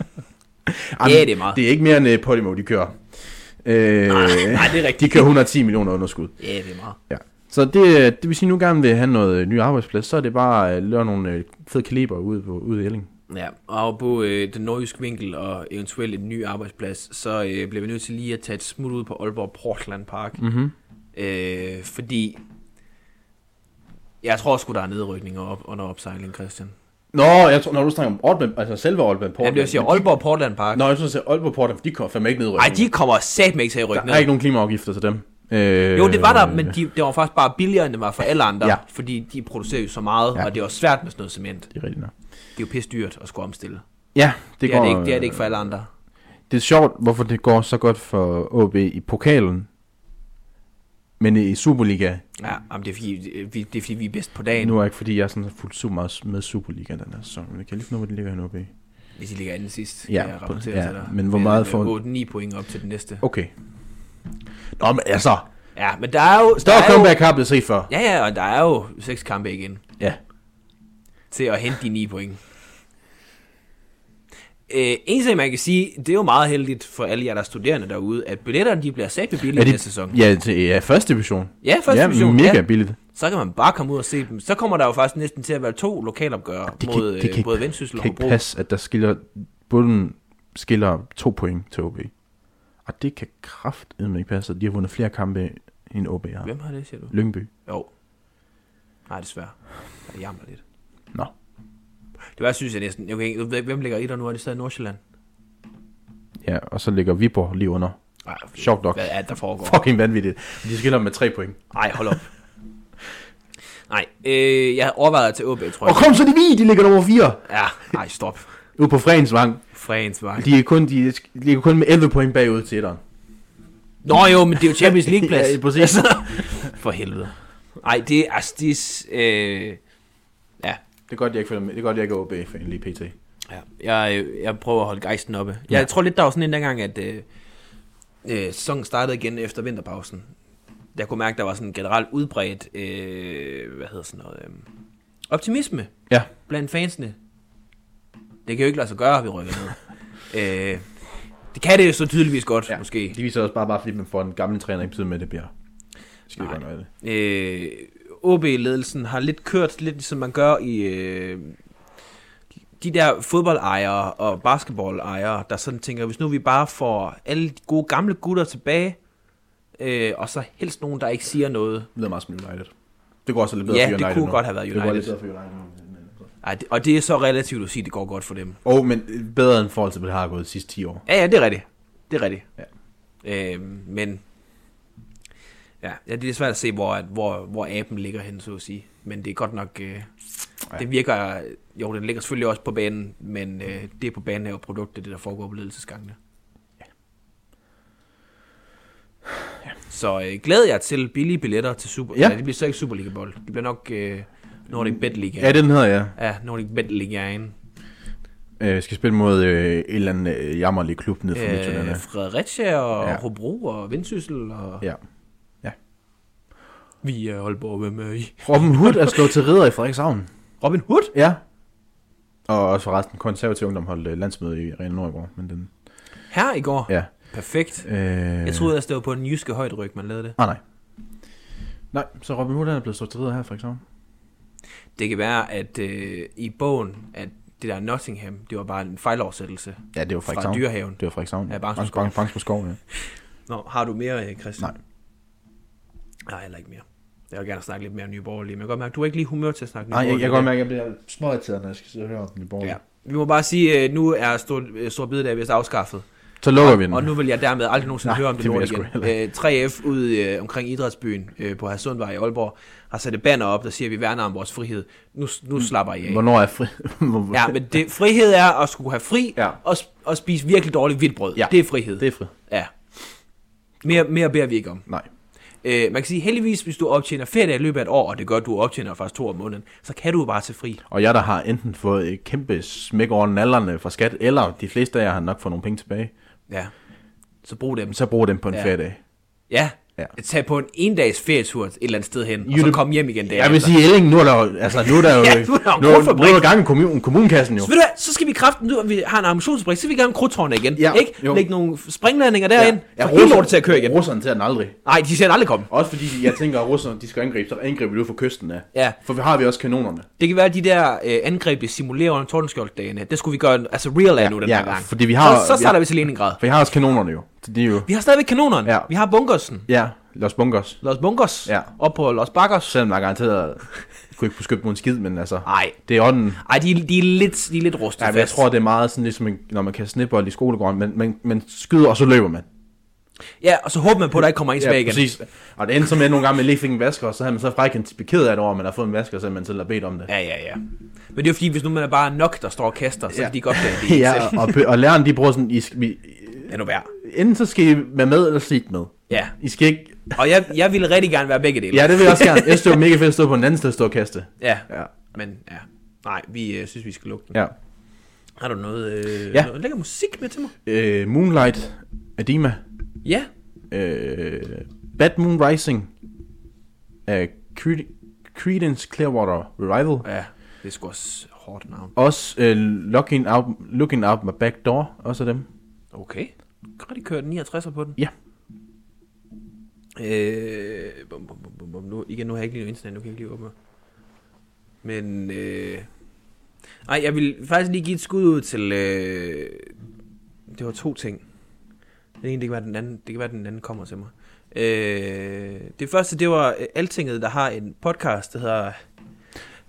Jamen,
Ja, det er meget.
Det er ikke mere end uh, Podimo, de kører. Øh,
nej, det er rigtigt.
De kører 110 millioner underskud.
Ja, det er meget.
Ja. Så det, det vil sige, nu gerne vil have noget ny arbejdsplads, så er det bare at lave nogle øh, fede kaliber ude, på, ude i Elling.
Ja, og på øh, den nordjyske vinkel og eventuelt en ny arbejdsplads, så øh, bliver vi nødt til lige at tage et smut ud på Aalborg Portland Park.
Mm-hmm.
Øh, fordi jeg tror sgu, der er nedrykninger op, under opsejling, Christian.
Nå, jeg tror, når du snakker om Aalborg, altså selve Aalborg Portland.
Ja, det vil sige Aalborg Portland Park.
Nå, jeg tror, at Aalborg Portland, de kommer fandme ikke ned.
Nej, de kommer satme ikke til at rykke
Der
ned.
er ikke nogen klimaafgifter til dem. Øh,
Jo, det var der, men de, det var faktisk bare billigere, end det var for alle andre.
Ja.
Fordi de producerer jo så meget,
Ja.
og det er også svært med sådan noget cement.
Det er rigtigt nok.
Det er jo pisse dyrt at skulle omstille.
Ja, det,
Det,
går,
er, det, ikke, det er det ikke for alle andre.
Det er sjovt, hvorfor det går så godt for OB i pokalen, men i Superliga,
Ja, jamen, det, er fordi, vi, det er fordi, vi er bedst på dagen.
nu er ikke fordi, jeg er sådan fuldt super meget med Superliga den her sæson, men jeg kan lige finde ud af, hvor de ligger i OB.
Hvis I ligger anden sidst,
Ja,
kan jeg rapportere
ja,
til dig.
men hvor meget får-
øh, 8-9 point op til den næste.
Okay. Nå, men altså,
Ja, men der er jo... der
større comeback har blevet set før.
Ja, ja, og der er jo seks kampe igen
Ja.
til at hente de 9 point. Øh, en ting, man kan sige, det er jo meget heldigt for alle jer, der er studerende derude, at billetterne de bliver sat billige
Er de-
næste sæson.
Ja, til ja, første division.
Ja, første
ja,
division.
mega
ja.
billigt.
Så kan man bare komme ud og se dem. Så kommer der jo faktisk næsten til at være to lokalopgør
Det
mod
kan, det
øh,
kan,
både
ikke,
Vendsyssel og
kan ikke
Hobro.
passe, at der skiller, bunden skiller to point til OB. Og det kan kraftedeme ikke passe, de har vundet flere kampe end OB har.
Hvem har det, siger du?
Lyngby.
Jo. Nej, desværre. Det jammer lidt.
Nå.
Det var, synes jeg næsten. Okay, jeg ved ikke, hvem ligger i der nu? Er det stadig Nordsjælland?
Ja, og så ligger Viborg lige under.
Nej,
Sjovt nok.
Hvad er det, der foregår?
Fucking vanvittigt. De skiller med tre point.
Nej, hold op. Nej, øh, jeg overvejede til OB, tror jeg.
Og kom så de vi, de ligger nummer 4.
Ja, nej, stop.
Ude på Fredensvang.
Frens var.
De er kun, de, de ligger kun med 11 point bagud til etteren.
Nå jo, men det er jo Champions League-plads.
Ja, præcis.
For helvede. Nej, det er, altså, det er, øh, ja,
Det er godt, jeg ikke følger med. Det er godt, jeg ikke er OB fan lige pt.
Ja, jeg, jeg prøver at holde gejsten oppe.
Ja.
Jeg tror lidt, der var sådan en dengang, at øh, øh, sæsonen startede igen efter vinterpausen. Jeg kunne mærke, der var sådan en generelt udbredt, øh, hvad hedder sådan noget, øh, optimisme
Ja.
blandt fansene. Det kan jo ikke lade sig gøre, at vi rykker ned. øh, det kan det jo så tydeligvis godt, ja. måske.
De viser også bare, bare fordi man får en gammel træner, ikke betyder med, at det bliver skide godt noget af det.
øh, OB-ledelsen har lidt kørt lidt ligesom man gør i øh, de der fodboldejere og basketballejere, der sådan tænker, hvis nu vi bare får alle de gode gamle gutter tilbage, øh, og så helst nogen, der ikke siger noget.
Det lyder meget som United. Det går også lidt bedre
Ja,
for
det
United
kunne
nu.
godt have været
Det går lidt
United.
bedre for United.
Ej, det, og det er så relativt at sige, at det går godt for dem.
Og men bedre end forhold til, hvad det har gået de sidste 10 år.
Ja, ja, det er rigtigt. Det er rigtigt.
Ja.
Øh, men ja, ja, det er svært at se, hvor, hvor, hvor aben ligger hen, så at sige. Men det er godt nok... Øh, det virker... Jo, den ligger selvfølgelig også på banen, men øh, det er på banen jo produktet, det der foregår på ledelsesgangene. Ja. Så øh, glæder jeg til billige billetter til Super...
Ja.
Ja. det bliver så ikke Superliga-bold. Det bliver nok øh, Nordic Bet Liga.
Ja, den hedder jeg.
Ja, Nordic Bet Ligaen.
Øh, skal spille mod øh, en eller anden øh, jammerlig klub nede fra øh, Midtjylland.
Øh, Fredericia og
Ja.
ja. Hobro og Vendsyssel og...
Ja.
Vi er Aalborg, hvem er I?
Robin Hood er slået til ridder i Frederikshavn.
Robin Hood?
Ja. Og også forresten konservativ ungdom holdt øh, landsmøde i Arena Nord i går. Men den,
Her i går?
ja.
Perfekt.
Øh,
Jeg troede, at det var på den jyske højderyg, man lavede det.
Ah, nej. Nej, så Robin Hood er blevet slået til ridder her i Frederikshavn.
Det kan være, at øh, i bogen, at det der Nottingham, det var bare en fejloversættelse
Ja, det var
fra
Frederikshavn.
dyrehaven.
Det var Frederikshavn.
Ja, Bangsbo
Bangs-
Skov.
Bangs- Bangsbo Skov, ja.
Nå, har du mere, øh, Christian?
Nej.
Nej, heller ikke mere. Jeg vil gerne snakke lidt mere om Nye Borgerlige, men jeg kan godt mærke, du er ikke lige humør til at snakke Nye
Nej, jeg, jeg kan
Borgerlige
godt mærke, at jeg bliver småirriteret, når jeg skal sidde og høre om i borgen.
Ja. Vi må bare sige, at nu er Stor, øh, Stor Bidedag vist afskaffet.
Så lukker vi den.
Og nu vil jeg dermed aldrig nogensinde
Nej,
høre om det,
det
lort igen. Øh, 3F ude øh, omkring Idrætsbyen øh, på Hadsundvej i Aalborg har sat et banner op, der siger, at vi værner om vores frihed. Nu, nu slapper I af.
Hvornår er fri?
Ja, men det, frihed er at skulle have fri
Ja.
og, og spise virkelig dårligt hvidt brød.
Ja.
Det er frihed.
Det er fri.
Ja. Mere, mere beder vi ikke om.
Nej.
Øh, man kan sige, heldigvis, hvis du optjener ferie i løbet af et år, og det gør, du optjener faktisk to om måneden, så kan du jo bare til fri.
Og jeg der har enten fået et kæmpe smæk over nallerne fra skat, eller de fleste af jer har nok fået nogle penge tilbage,
Ja. Så brug dem.
så brug dem på en
Ja.
feriedag.
Ja.
Ja.
ja. Tag på en endags ferietur et eller andet sted hen, og
Jo,
så
det-
kom hjem igen der.
Jeg vil sige, Elling, nu er der jo, altså, nu er der jo,
Ja, nu er der jo en
nu, nu, er der gang i kommun, kommunkassen jo.
Så ved du så skal vi kraften, nu vi har en ammunitionsfabrik, så vil vi gerne krudtårne igen.
Ja,
ikke?
jo.
Lægge nogle springlandinger derind, ja.
Ja,
så til at køre igen.
Russerne til den aldrig.
Nej, de ser aldrig komme.
Også fordi jeg tænker, at russerne de skal angribe, så angriber vi ud fra kysten af.
Ja.
For vi har vi også kanonerne.
Det kan være, at de der øh, angreb, vi simulerer under Tordenskjold-dagene, det skulle vi gøre altså real af nu den
ja,
her gang.
fordi vi har-
så, så starter vi til Leningrad.
For vi har også kanonerne jo. De er jo...
Vi har stadigvæk kanonerne.
Ja.
Vi har bunkersen.
Ja, Los Bunkers.
Los Bunkers.
Ja.
Op på Los Bakkers.
Selvom der er garanteret, kunne ikke beskytte mod en skid, men altså,
Nej.
det er ånden.
Ej, de, de, er lidt, de er lidt rustet
Ja, men jeg tror, det er meget sådan, ligesom når man kan snibbold i skolegården, men man, man skyder, og så løber man.
Ja, og så håber man på, at der ikke kommer en tilbage igen.
præcis. Og det endte så med nogle gange, man lige fik en vasker, og så havde man så frækken beked af det over, at man har fået en vasker, så man selv har bedt om det.
Ja, ja, ja. Men det er jo fordi, hvis nu man er bare nok, der står og kaster, så
Ja.
kan de godt det
Ja,
selv.
og, og læreren, de bruger sådan, I skal,
Er nu værd.
enten så skal I være med, eller ikke med.
Ja,
I skal ikke...
og jeg, jeg ville rigtig gerne være begge dele.
Ja, det vil jeg også gerne. Jeg var mega fedt at stå på den anden sted og stå og kaste.
ja.
Ja.
Men ja, nej, vi øh, synes, vi skal lukke den.
ja.
Har du noget, øh,
Ja.
noget lækker musik med til mig?
Øh, Moonlight, Adima,
Ja,
øh, Bad Moon Rising, øh, Cred- Credence Clearwater Revival,
ja, det er sgu også hårdt navn.
også øh, Looking, Out, Looking Out My Back Door, også af dem.
Okay. Kan de køre den 69 på den?
Ja.
Øh, bum, bum, bum, bum. Nu, igen, nu har jeg ikke lige noget internet, nu kan jeg ikke lige åbne. Men, øh, ej, jeg vil faktisk lige give et skud ud til, øh, det var to ting. Den ene, det kan være, den anden, det kan være, den anden kommer til mig. Øh, det første, det var øh, Altinget, der har en podcast, der hedder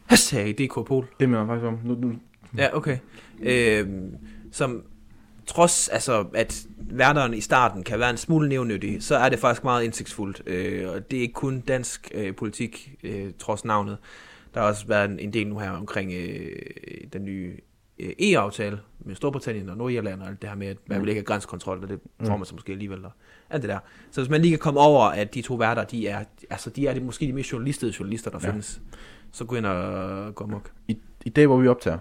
Hashtag DK Pol.
Det mener jeg faktisk om. Nu, nu.
Ja, okay. Øhm, som trods altså, at værteren i starten kan være en smule nævnyttig, så er det faktisk meget indsigtsfuldt. Øh, og det er ikke kun dansk øh, politik, øh, trods navnet. Der har også været en, del nu her omkring øh, den nye øh, e-aftale med Storbritannien og Nordirland og alt det her med, at man vil ikke have grænsekontrol, og det får man så måske alligevel. Og alt det der. Så hvis man lige kan komme over, at de to værter, de er, altså, de er de, måske de mest journalistede journalister, der ja. Findes, så gå ind og gå amok.
I, I dag, hvor vi optager,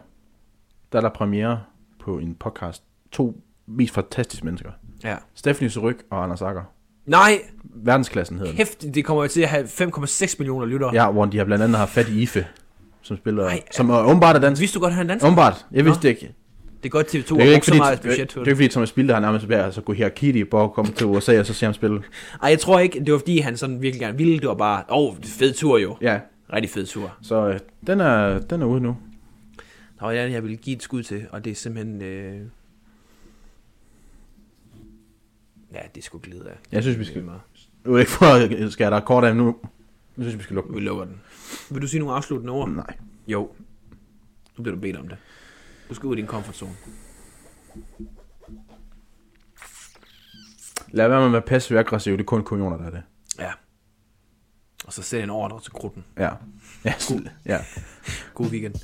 der er der premiere på en podcast. To mest fantastiske mennesker.
Ja.
Stephanie Suryk og Anders Akker.
Nej,
Verdensklassen hedder den.
Kæft, det kommer til at have 5,6 millioner lyttere.
Ja, hvor de har blandt andet haft fat i Ife, som spiller,
Ej,
Ej, som er åbenbart er dansk.
Vidste du godt, at han er dansk?
Åbenbart, jeg vidste det ikke.
Det er godt TV2
Det er
har
ikke
så meget
det, er
budget på
ikke
det.
fordi Thomas Bilde har nærmest været altså gå hierarki på at komme til USA, og så se ham spille.
Ej, jeg tror ikke, det var fordi, han sådan virkelig gerne ville. Det var bare, åh, oh, fed tur jo.
Ja,
Rigtig fed tur.
så øh, den, er, den er ude nu.
Der var jeg, jeg ville give et skud til, og det er simpelthen... Øh... Ja, det skulle glide af.
Jeg synes, vi skal-
Meget.
Nu er ikke for at skære dig kort af nu. Nu synes jeg, vi skal lukke
Vi lukker den. Vil du sige nogle afsluttende ord?
Nej.
Jo. Nu bliver du bedt om det. Du skal ud i din comfort zone.
Lad være med at være passiv aggressiv, det er kun kujoner, der er det.
Ja. Og så sæt en ordre til kruten.
Ja. Ja, ja.
God weekend.